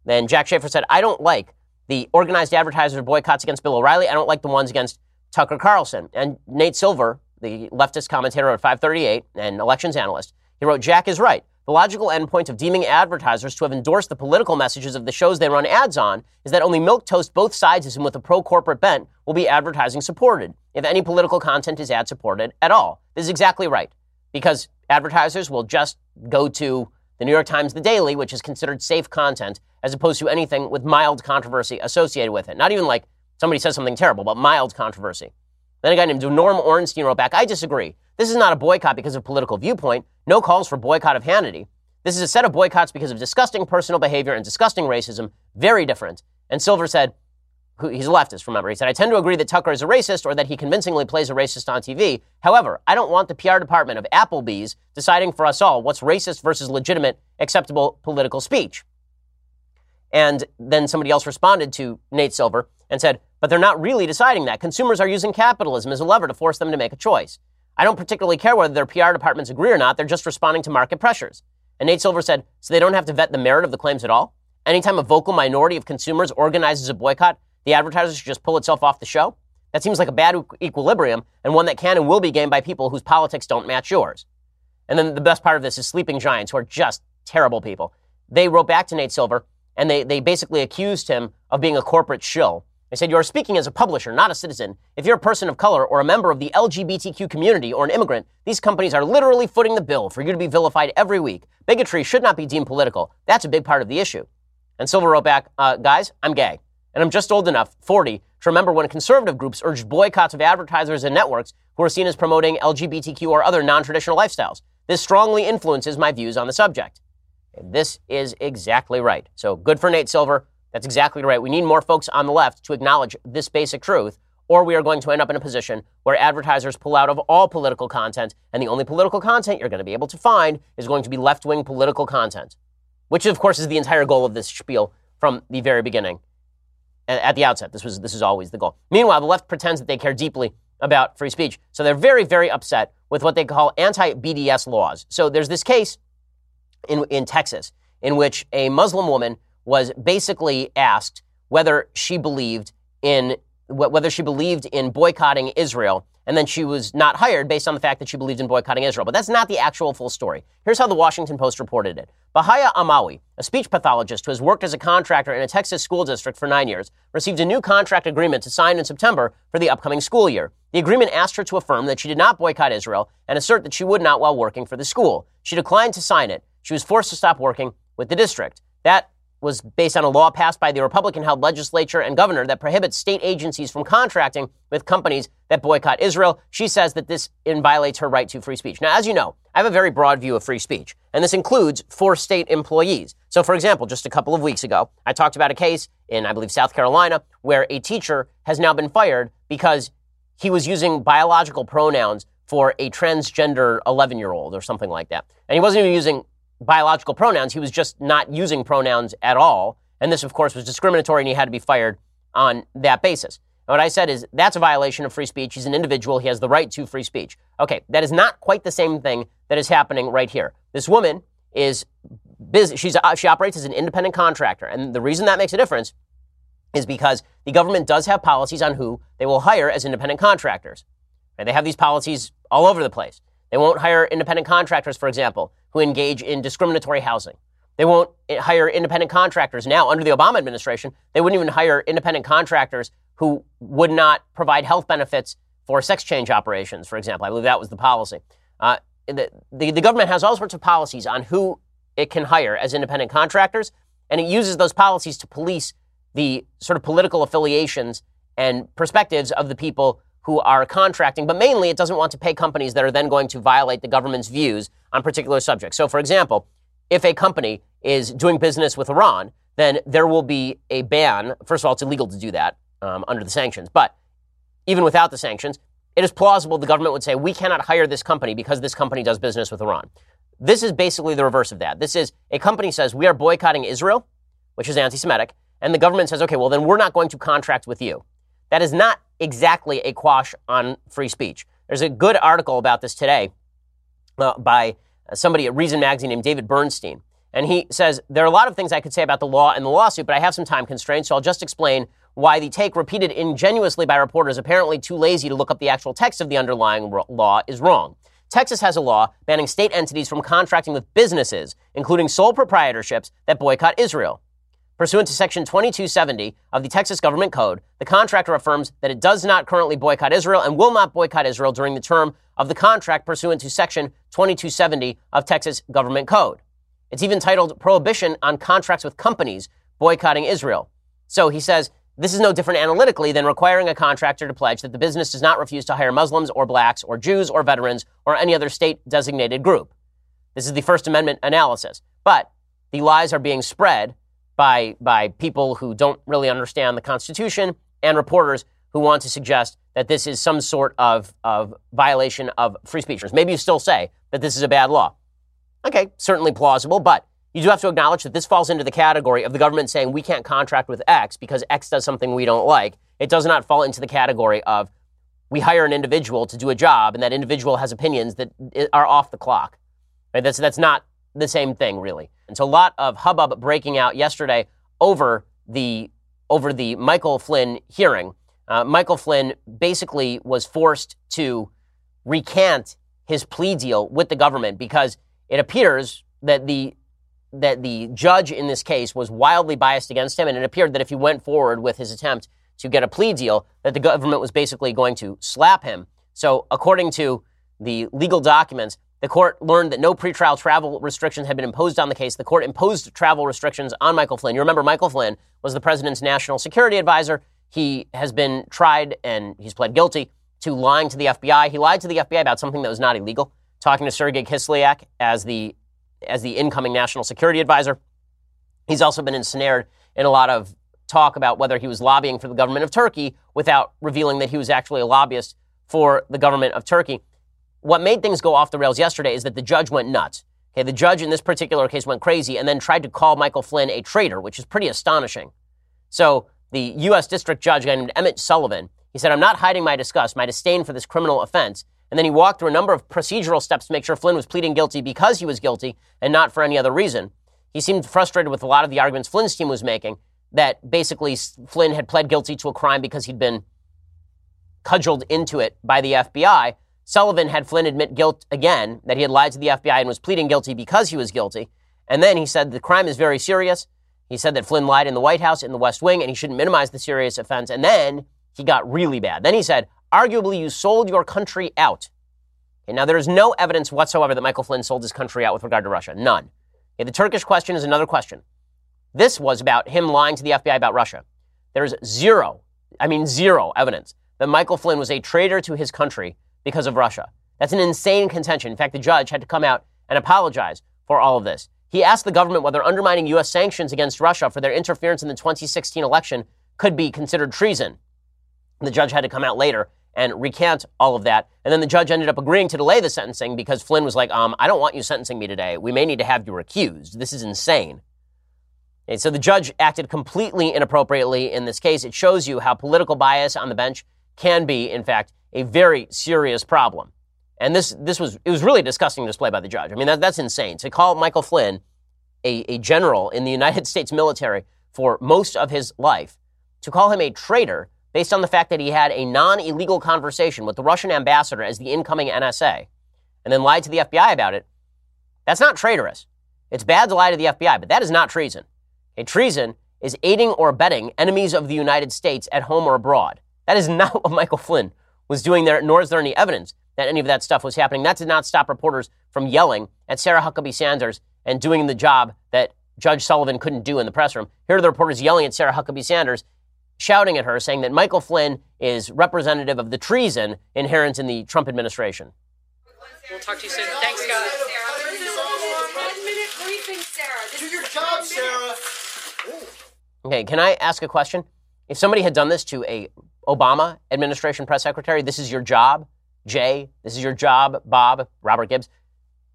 Then Jack Shafer said, I don't like the organized advertiser boycotts against Bill O'Reilly. I don't like the ones against Tucker Carlson. And Nate Silver, the leftist commentator at 538 and elections analyst, he wrote, Jack is right. The logical endpoint of deeming advertisers to have endorsed the political messages of the shows they run ads on is that only milk toast both sides and with a pro corporate bent will be advertising supported, if any political content is ad supported at all. This is exactly right, because advertisers will just go to the New York Times The Daily, which is considered safe content, as opposed to anything with mild controversy associated with it. Not even like somebody says something terrible, but mild controversy. Then a guy named Norm Ornstein wrote back, I disagree. This is not a boycott because of political viewpoint. No calls for boycott of Hannity. This is a set of boycotts because of disgusting personal behavior and disgusting racism. Very different. And Silver said, he's a leftist, remember. He said, I tend to agree that Tucker is a racist or that he convincingly plays a racist on TV. However, I don't want the PR department of Applebee's deciding for us all what's racist versus legitimate, acceptable political speech. And then somebody else responded to Nate Silver and said, but they're not really deciding that. Consumers are using capitalism as a lever to force them to make a choice. I don't particularly care whether their PR departments agree or not. They're just responding to market pressures. And Nate Silver said, so they don't have to vet the merit of the claims at all? Anytime a vocal minority of consumers organizes a boycott, the advertiser should just pull itself off the show? That seems like a bad equilibrium and one that can and will be gained by people whose politics don't match yours. And then the best part of this is Sleeping Giants, who are just terrible people. They wrote back to Nate Silver and they, they basically accused him of being a corporate shill they said, You are speaking as a publisher, not a citizen. If you're a person of color or a member of the LGBTQ community or an immigrant, these companies are literally footing the bill for you to be vilified every week. Bigotry should not be deemed political. That's a big part of the issue. And Silver wrote back, uh, Guys, I'm gay. And I'm just old enough, 40, to remember when conservative groups urged boycotts of advertisers and networks who are seen as promoting LGBTQ or other non traditional lifestyles. This strongly influences my views on the subject. And this is exactly right. So good for Nate Silver. That's exactly right. We need more folks on the left to acknowledge this basic truth, or we are going to end up in a position where advertisers pull out of all political content, and the only political content you're going to be able to find is going to be left wing political content, which, of course, is the entire goal of this spiel from the very beginning. At the outset, this was this is always the goal. Meanwhile, the left pretends that they care deeply about free speech, so they're very, very upset with what they call anti-BDS laws. So there's this case in in Texas in which a Muslim woman was basically asked whether she believed in whether she believed in boycotting Israel, and then she was not hired based on the fact that she believed in boycotting Israel. But that's not the actual full story. Here's how the Washington Post reported it. Bahia Amawi, a speech pathologist who has worked as a contractor in a Texas school district for nine years, received a new contract agreement to sign in September for the upcoming school year. The agreement asked her to affirm that she did not boycott Israel and assert that she would not while working for the school. She declined to sign it. She was forced to stop working with the district. That was based on a law passed by the Republican held legislature and governor that prohibits state agencies from contracting with companies that boycott Israel. She says that this violates her right to free speech. Now, as you know, I have a very broad view of free speech, and this includes for state employees. So, for example, just a couple of weeks ago, I talked about a case in, I believe, South Carolina, where a teacher has now been fired because he was using biological pronouns for a transgender 11 year old or something like that. And he wasn't even using biological pronouns. He was just not using pronouns at all. And this, of course, was discriminatory and he had to be fired on that basis. And what I said is that's a violation of free speech. He's an individual. He has the right to free speech. Okay, that is not quite the same thing that is happening right here. This woman is busy. She's, uh, she operates as an independent contractor. And the reason that makes a difference is because the government does have policies on who they will hire as independent contractors. And they have these policies all over the place. They won't hire independent contractors, for example, who engage in discriminatory housing. They won't hire independent contractors now under the Obama administration. They wouldn't even hire independent contractors who would not provide health benefits for sex change operations, for example. I believe that was the policy. Uh, the, the, the government has all sorts of policies on who it can hire as independent contractors. and it uses those policies to police the sort of political affiliations and perspectives of the people who are contracting, but mainly it doesn't want to pay companies that are then going to violate the government's views on particular subjects. So, for example, if a company is doing business with Iran, then there will be a ban. First of all, it's illegal to do that um, under the sanctions, but even without the sanctions, it is plausible the government would say, we cannot hire this company because this company does business with Iran. This is basically the reverse of that. This is a company says, we are boycotting Israel, which is anti Semitic, and the government says, okay, well, then we're not going to contract with you. That is not exactly a quash on free speech. There's a good article about this today uh, by somebody at Reason Magazine named David Bernstein. And he says, There are a lot of things I could say about the law and the lawsuit, but I have some time constraints, so I'll just explain why the take repeated ingenuously by reporters apparently too lazy to look up the actual text of the underlying law is wrong. Texas has a law banning state entities from contracting with businesses, including sole proprietorships, that boycott Israel. Pursuant to Section 2270 of the Texas Government Code, the contractor affirms that it does not currently boycott Israel and will not boycott Israel during the term of the contract pursuant to Section 2270 of Texas Government Code. It's even titled Prohibition on Contracts with Companies Boycotting Israel. So he says this is no different analytically than requiring a contractor to pledge that the business does not refuse to hire Muslims or blacks or Jews or veterans or any other state designated group. This is the First Amendment analysis. But the lies are being spread by, by people who don't really understand the Constitution and reporters who want to suggest that this is some sort of, of violation of free speech. Maybe you still say that this is a bad law. Okay, certainly plausible, but you do have to acknowledge that this falls into the category of the government saying we can't contract with X because X does something we don't like. It does not fall into the category of we hire an individual to do a job and that individual has opinions that are off the clock. Right? That's, that's not the same thing, really. And so a lot of hubbub breaking out yesterday over the, over the Michael Flynn hearing. Uh, Michael Flynn basically was forced to recant his plea deal with the government because it appears that the that the judge in this case was wildly biased against him, and it appeared that if he went forward with his attempt to get a plea deal, that the government was basically going to slap him. So, according to the legal documents, the court learned that no pretrial travel restrictions had been imposed on the case. The court imposed travel restrictions on Michael Flynn. You remember Michael Flynn was the president's national security advisor. He has been tried and he's pled guilty to lying to the FBI. He lied to the FBI about something that was not illegal, talking to Sergei Kislyak as the as the incoming national security advisor. He's also been ensnared in a lot of talk about whether he was lobbying for the government of Turkey without revealing that he was actually a lobbyist for the government of Turkey. What made things go off the rails yesterday is that the judge went nuts. Okay, the judge in this particular case went crazy and then tried to call Michael Flynn a traitor, which is pretty astonishing. So the U.S. District Judge named Emmett Sullivan, he said, I'm not hiding my disgust, my disdain for this criminal offense. And then he walked through a number of procedural steps to make sure Flynn was pleading guilty because he was guilty and not for any other reason. He seemed frustrated with a lot of the arguments Flynn's team was making that basically Flynn had pled guilty to a crime because he'd been cudgeled into it by the FBI. Sullivan had Flynn admit guilt again, that he had lied to the FBI and was pleading guilty because he was guilty. And then he said the crime is very serious. He said that Flynn lied in the White House, in the West Wing, and he shouldn't minimize the serious offense. And then he got really bad. Then he said, Arguably, you sold your country out. Okay, now, there is no evidence whatsoever that Michael Flynn sold his country out with regard to Russia. None. Okay, the Turkish question is another question. This was about him lying to the FBI about Russia. There's zero, I mean, zero evidence that Michael Flynn was a traitor to his country because of Russia. That's an insane contention. In fact, the judge had to come out and apologize for all of this. He asked the government whether undermining U.S. sanctions against Russia for their interference in the 2016 election could be considered treason. The judge had to come out later and recant all of that. And then the judge ended up agreeing to delay the sentencing because Flynn was like, um, I don't want you sentencing me today. We may need to have you recused. This is insane. Okay, so the judge acted completely inappropriately in this case. It shows you how political bias on the bench can be, in fact, a very serious problem. And this, this was, it was really disgusting display by the judge. I mean, that, that's insane. To call Michael Flynn a, a general in the United [laughs] States military for most of his life, to call him a traitor based on the fact that he had a non illegal conversation with the Russian ambassador as the incoming NSA and then lied to the FBI about it, that's not traitorous. It's bad to lie to the FBI, but that is not treason. A treason is aiding or abetting enemies of the United States at home or abroad. That is [laughs] not what Michael Flynn was doing there, nor is there any evidence that any of that stuff was happening. That did not stop reporters from yelling at Sarah Huckabee Sanders and doing the job that Judge Sullivan couldn't do in the press room. Here are the reporters yelling at Sarah Huckabee Sanders, shouting at her, saying that Michael Flynn is representative of the treason inherent in the Trump administration.
We'll talk to you soon. Thanks, guys.
One minute briefing, Sarah. Do your job, Sarah.
Okay, can I ask a question? If somebody had done this to a Obama administration press secretary, this is your job, Jay, this is your job, Bob, Robert Gibbs.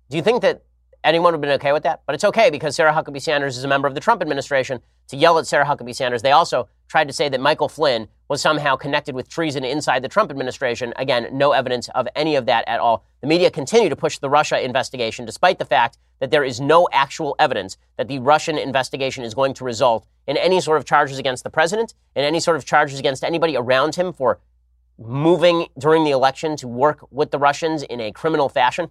Do you think that anyone would have been okay with that? But it's okay because Sarah Huckabee Sanders is a member of the Trump administration to yell at Sarah Huckabee Sanders. They also tried to say that Michael Flynn was somehow connected with treason inside the Trump administration. Again, no evidence of any of that at all. The media continue to push the Russia investigation despite the fact that there is no actual evidence that the Russian investigation is going to result in any sort of charges against the president and any sort of charges against anybody around him for moving during the election to work with the Russians in a criminal fashion.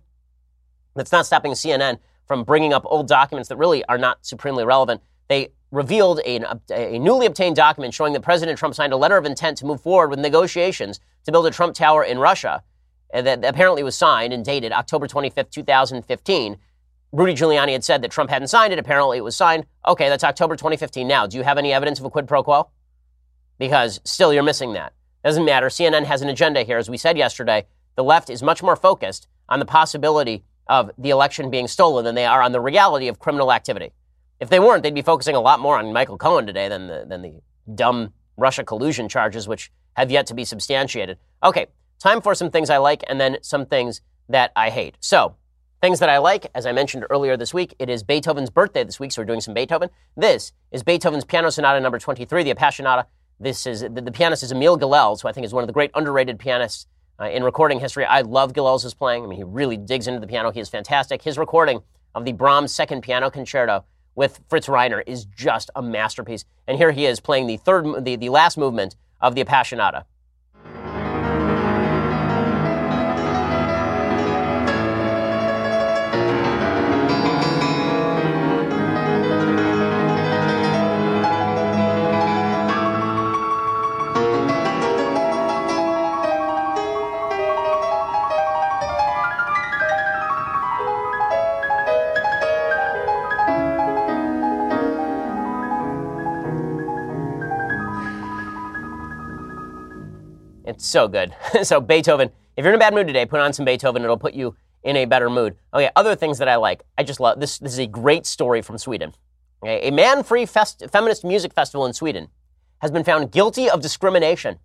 That's not stopping CNN from bringing up old documents that really are not supremely relevant. They revealed a, a, newly obtained document showing that President Trump signed a letter of intent to move forward with negotiations to build a Trump Tower in Russia. And that apparently was signed and dated October 25th, 2015. Rudy Giuliani had said that Trump hadn't signed it. Apparently it was signed. Okay, that's October 2015 now. Do you have any evidence of a quid pro quo? Because still you're missing that. Doesn't matter. CNN has an agenda here. As we said yesterday, the left is much more focused on the possibility of the election being stolen than they are on the reality of criminal activity. If they weren't, they'd be focusing a lot more on Michael Cohen today than the, than the dumb Russia collusion charges, which have yet to be substantiated. Okay, time for some things I like and then some things that I hate. So, things that I like, as I mentioned earlier this week, it is Beethoven's birthday this week, so we're doing some Beethoven. This is Beethoven's Piano Sonata number 23, the Appassionata. This is the, the pianist is Emil Gilels, who I think is one of the great underrated pianists uh, in recording history. I love Gilels' playing. I mean, he really digs into the piano. He is fantastic. His recording of the Brahms Second Piano Concerto with Fritz Reiner is just a masterpiece. And here he is playing the third, the, the last movement of the Appassionata. So good. [laughs] so Beethoven, if you're in a bad mood today, put on some Beethoven. It'll put you in a better mood. Okay, other things that I like. I just love this. This is a great story from Sweden. Okay, a man-free fest, feminist music festival in Sweden has been found guilty of discrimination.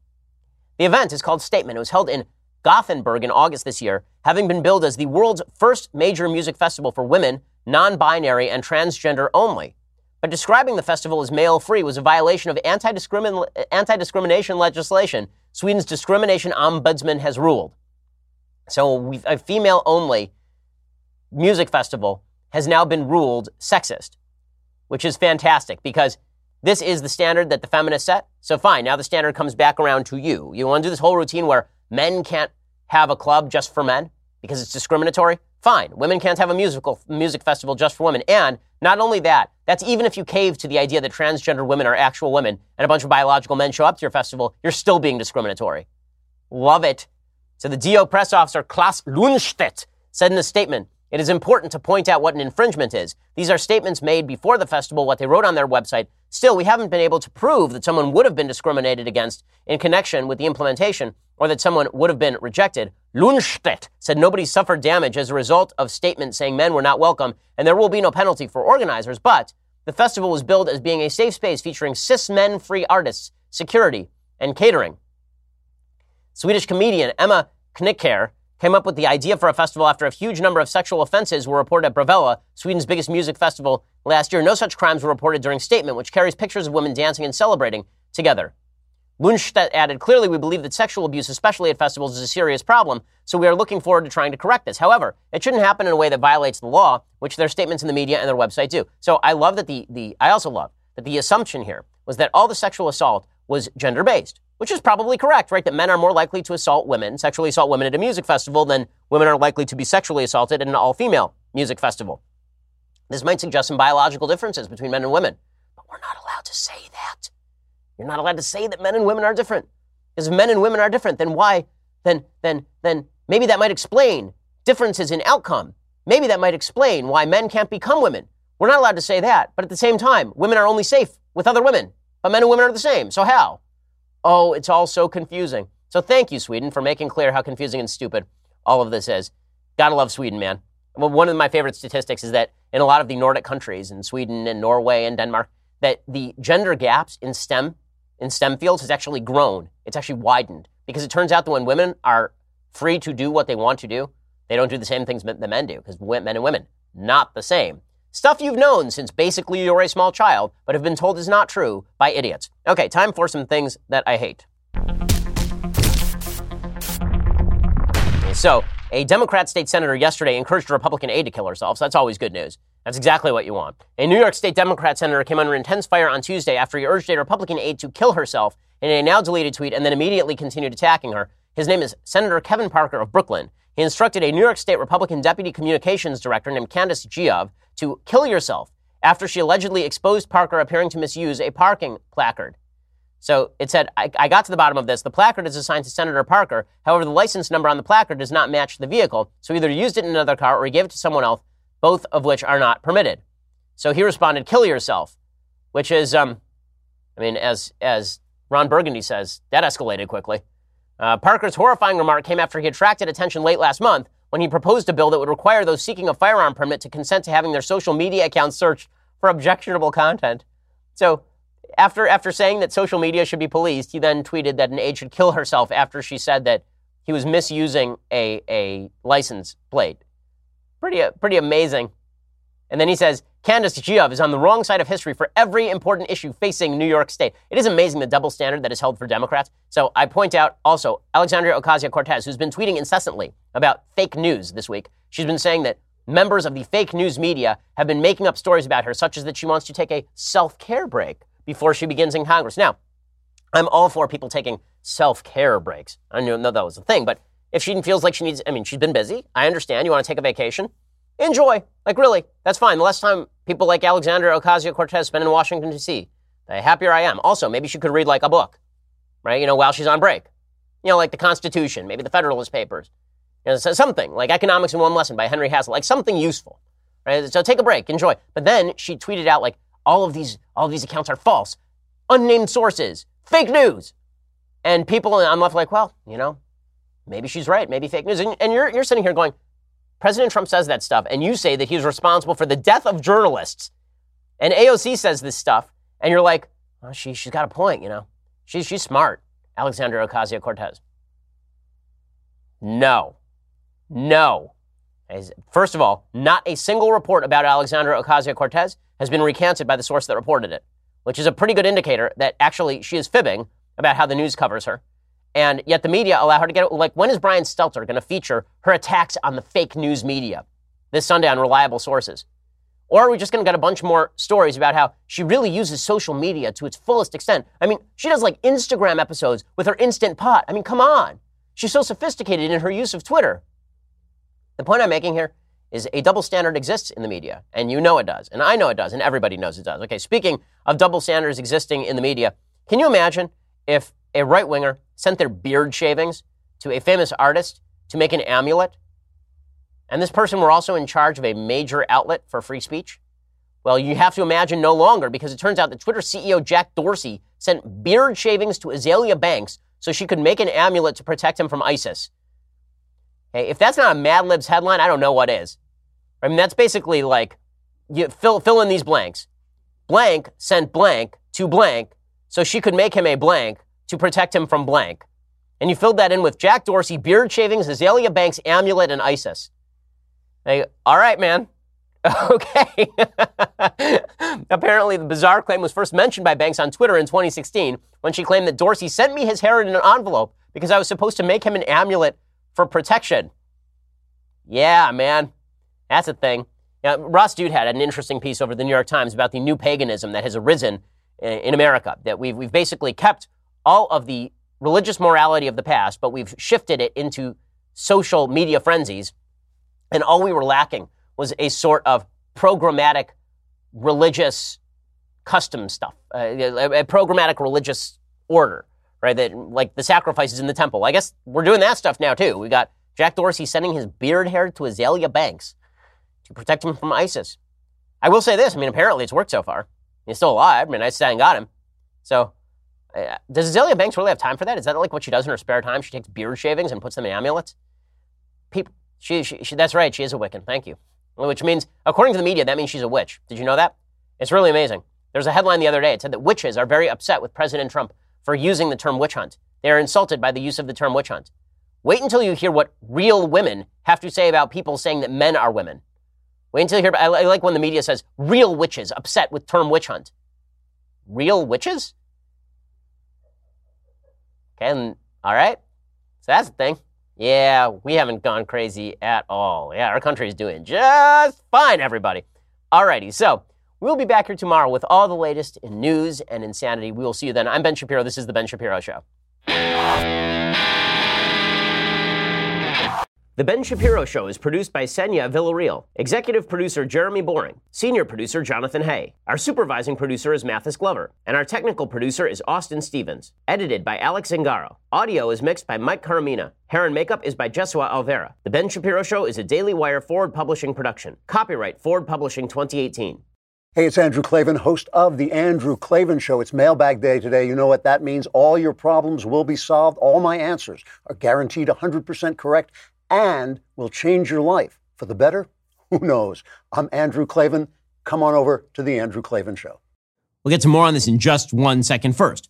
The event is called Statement. It was held in Gothenburg in August this year, having been billed as the world's first major music festival for women, non-binary, and transgender only. But describing the festival as male-free was a violation of anti-discrimin- anti-discrimination legislation Sweden's discrimination ombudsman has ruled. So a female only music festival has now been ruled sexist, which is fantastic because this is the standard that the feminists set. So fine, now the standard comes back around to you. You want to do this whole routine where men can't have a club just for men because it's discriminatory? Fine. Women can't have a musical music festival just for women. And not only that, that's even if you cave to the idea that transgender women are actual women and a bunch of biological men show up to your festival, you're still being discriminatory. Love it. So the DO press officer Klaus Lundstedt said in a statement, it is important to point out what an infringement is. These are statements made before the festival, what they wrote on their website. Still, we haven't been able to prove that someone would have been discriminated against in connection with the implementation or that someone would have been rejected. Lundstedt said nobody suffered damage as a result of statements saying men were not welcome and there will be no penalty for organizers, but the festival was billed as being a safe space featuring cis men free artists, security, and catering. Swedish comedian Emma Knyckare came up with the idea for a festival after a huge number of sexual offenses were reported at Bravalla, Sweden's biggest music festival last year. No such crimes were reported during Statement, which carries pictures of women dancing and celebrating together. Lundstedt added, clearly we believe that sexual abuse, especially at festivals, is a serious problem, so we are looking forward to trying to correct this. However, it shouldn't happen in a way that violates the law, which their statements in the media and their website do. So I love that the, the I also love that the assumption here was that all the sexual assault was gender based, which is probably correct, right? That men are more likely to assault women, sexually assault women at a music festival than women are likely to be sexually assaulted at an all female music festival. This might suggest some biological differences between men and women, but we're not allowed to say that. You're not allowed to say that men and women are different. Because if men and women are different, then why? Then, then, then maybe that might explain differences in outcome. Maybe that might explain why men can't become women We're not allowed to say that. But at the same time, women are only safe with other women. But men and women are the same. So how? Oh, it's all so confusing. So thank you, Sweden, for making clear how confusing and stupid all of this is. Gotta love Sweden, man. Well, one of my favorite statistics is that in a lot of the Nordic countries, in Sweden and Norway and Denmark, that the gender gaps in STEM in STEM fields has actually grown. It's actually widened because it turns out that when women are free to do what they want to do, they don't do the same things that men do because men and women not the same. Stuff you've known since basically you're a small child, but have been told is not true by idiots. Okay, time for some things that I hate. So, a Democrat state senator yesterday encouraged a Republican aide to kill herself, so that's always good news. That's exactly what you want. A New York State Democrat senator came under intense fire on Tuesday after he urged a Republican aide to kill herself in a now deleted tweet and then immediately continued attacking her. His name is Senator Kevin Parker of Brooklyn. He instructed a New York State Republican deputy communications director named Candice Giove to kill yourself after she allegedly exposed Parker appearing to misuse a parking placard. So it said, I, I, got to the bottom of this. The placard is assigned to Senator Parker. However, the license number on the placard does not match the vehicle. So either he used it in another car or he gave it to someone else, both of which are not permitted. So he responded, kill yourself, which is, um, I mean, as, as Ron Burgundy says, that escalated quickly. Uh, Parker's horrifying remark came after he attracted attention late last month when he proposed a bill that would require those seeking a firearm permit to consent to having their social media accounts searched for objectionable content. So, after, after saying that social media should be policed, he then tweeted that an aide should kill herself after she said that he was misusing a, a license plate. Pretty, uh, pretty amazing. And then he says, Candice Giove is on the wrong side of history for every important issue facing New York State. It is amazing the double standard that is held for Democrats. So I point out also Alexandria Ocasio Cortez, who's been tweeting incessantly about fake news this week. She's been saying that members of the fake news media have been making up stories about her, such as that she wants to take a self care break before she begins in Congress. Now, I'm all for people taking self care breaks. I know that was a thing, but if she feels like she needs, I mean, she's been busy. I understand. You want to take a vacation? Enjoy. Like, really, that's fine. The less time people like Alexandria Ocasio Cortez spend in Washington, D.C., the happier I am. Also, maybe she could read like a book, right? You know, while she's on break. You know, like the Constitution, maybe the Federalist Papers. You know, something like Economics in One Lesson by Henry Hazlitt, like something useful, right? So take a break, enjoy. But then she tweeted out like, all of these, all of these accounts are false, unnamed sources, fake news. And people, I'm left like, well, you know, maybe she's right, maybe fake news. And, and you're, you're sitting here going, President Trump says that stuff, and you say that he's responsible for the death of journalists. And AOC says this stuff, and you're like, she, she's got a point, you know. She's, she's smart, Alexandra Ocasio Cortez. No. No. First of all, not a single report about Alexandra Ocasio Cortez has been recanted by the source that reported it, which is a pretty good indicator that actually she is fibbing about how the news covers her. And yet the media allow her to get, it. like, when is Brian Stelter going to feature her attacks on the fake news media this Sunday on reliable sources? Or are we just going to get a bunch more stories about how she really uses social media to its fullest extent? I mean, she does like Instagram episodes with her instant pot. I mean, come on. She's so sophisticated in her use of Twitter. The point I'm making here is a double standard exists in the media, and you know it does, and I know it does, and everybody knows it does. Okay, speaking of double standards existing in the media, can you imagine if a right winger sent their beard shavings to a famous artist to make an amulet, and this person were also in charge of a major outlet for free speech? Well, you have to imagine no longer because it turns out that Twitter CEO Jack Dorsey sent beard shavings to Azealia Banks so she could make an amulet to protect him from ISIS. Hey, if that's not a Mad Libs headline, I don't know what is. I mean, that's basically like you fill, fill in these blanks. Blank sent blank to blank so she could make him a blank to protect him from blank. And you filled that in with Jack Dorsey, beard shavings, Azealia Banks, amulet, and ISIS. They, all right, man. [laughs] Okay. [laughs] Apparently, the bizarre claim was first mentioned by Banks on Twitter in 2016 when she claimed that Dorsey sent me his hair in an envelope because I was supposed to make him an amulet for protection. Yeah, man. That's a thing. Now, Ross Douthat had an interesting piece over the New York Times about the new paganism that has arisen in America, that we've, we've basically kept all of the religious morality of the past, but we've shifted it into social media frenzies. And all we were lacking was a sort of programmatic religious custom stuff, uh, a, programmatic religious order, right? That like the sacrifices in the temple. I guess we're doing that stuff now too. We got Jack Dorsey sending his beard hair to Azealia Banks to protect him from ISIS. I will say this. I mean, apparently it's worked so far. He's still alive. I mean, I sat and got him. So, uh, does Azealia Banks really have time for that? Is that like what she does in her spare time? She takes beard shavings and puts them in amulets? People, she, she, she, that's right. She is a Wiccan. Thank you. Which means, according to the media, that means she's a witch. Did you know that? It's really amazing. There's a headline the other day. It said that witches are very upset with President Trump for using the term witch hunt. They are insulted by the use of the term witch hunt. Wait until you hear what real women have to say about people saying that men are women. Wait until you hear. I like when the media says real witches upset with term witch hunt. Real witches? Okay, and, all right. So that's the thing. Yeah, we haven't gone crazy at all. Yeah, our country is doing just fine, everybody. Alrighty, so we'll be back here tomorrow with all the latest in news and insanity. We will see you then. I'm Ben Shapiro. This is The Ben Shapiro Show. The Ben Shapiro Show is produced by Senya Villarreal, executive producer Jeremy Boring, senior producer Jonathan Hay. Our supervising producer is Mathis Glover, and our technical producer is Austin Stevens. Edited by Alex Zingaro. Audio is mixed by Mike Caramina. Hair and makeup is by Jesua Alvera. The Ben Shapiro Show is a Daily Wire Forward Publishing production. Copyright Forward Publishing 2018.
Hey, it's Andrew Klavan, host of The Andrew Klavan Show. It's mailbag day today. You know what that means. All your problems will be solved. All my answers are guaranteed 100% correct and will change your life for the better? [laughs] Who knows? I'm Andrew Klavan. Come on over to The Andrew Klavan Show.
We'll get to more on this in just one second. First,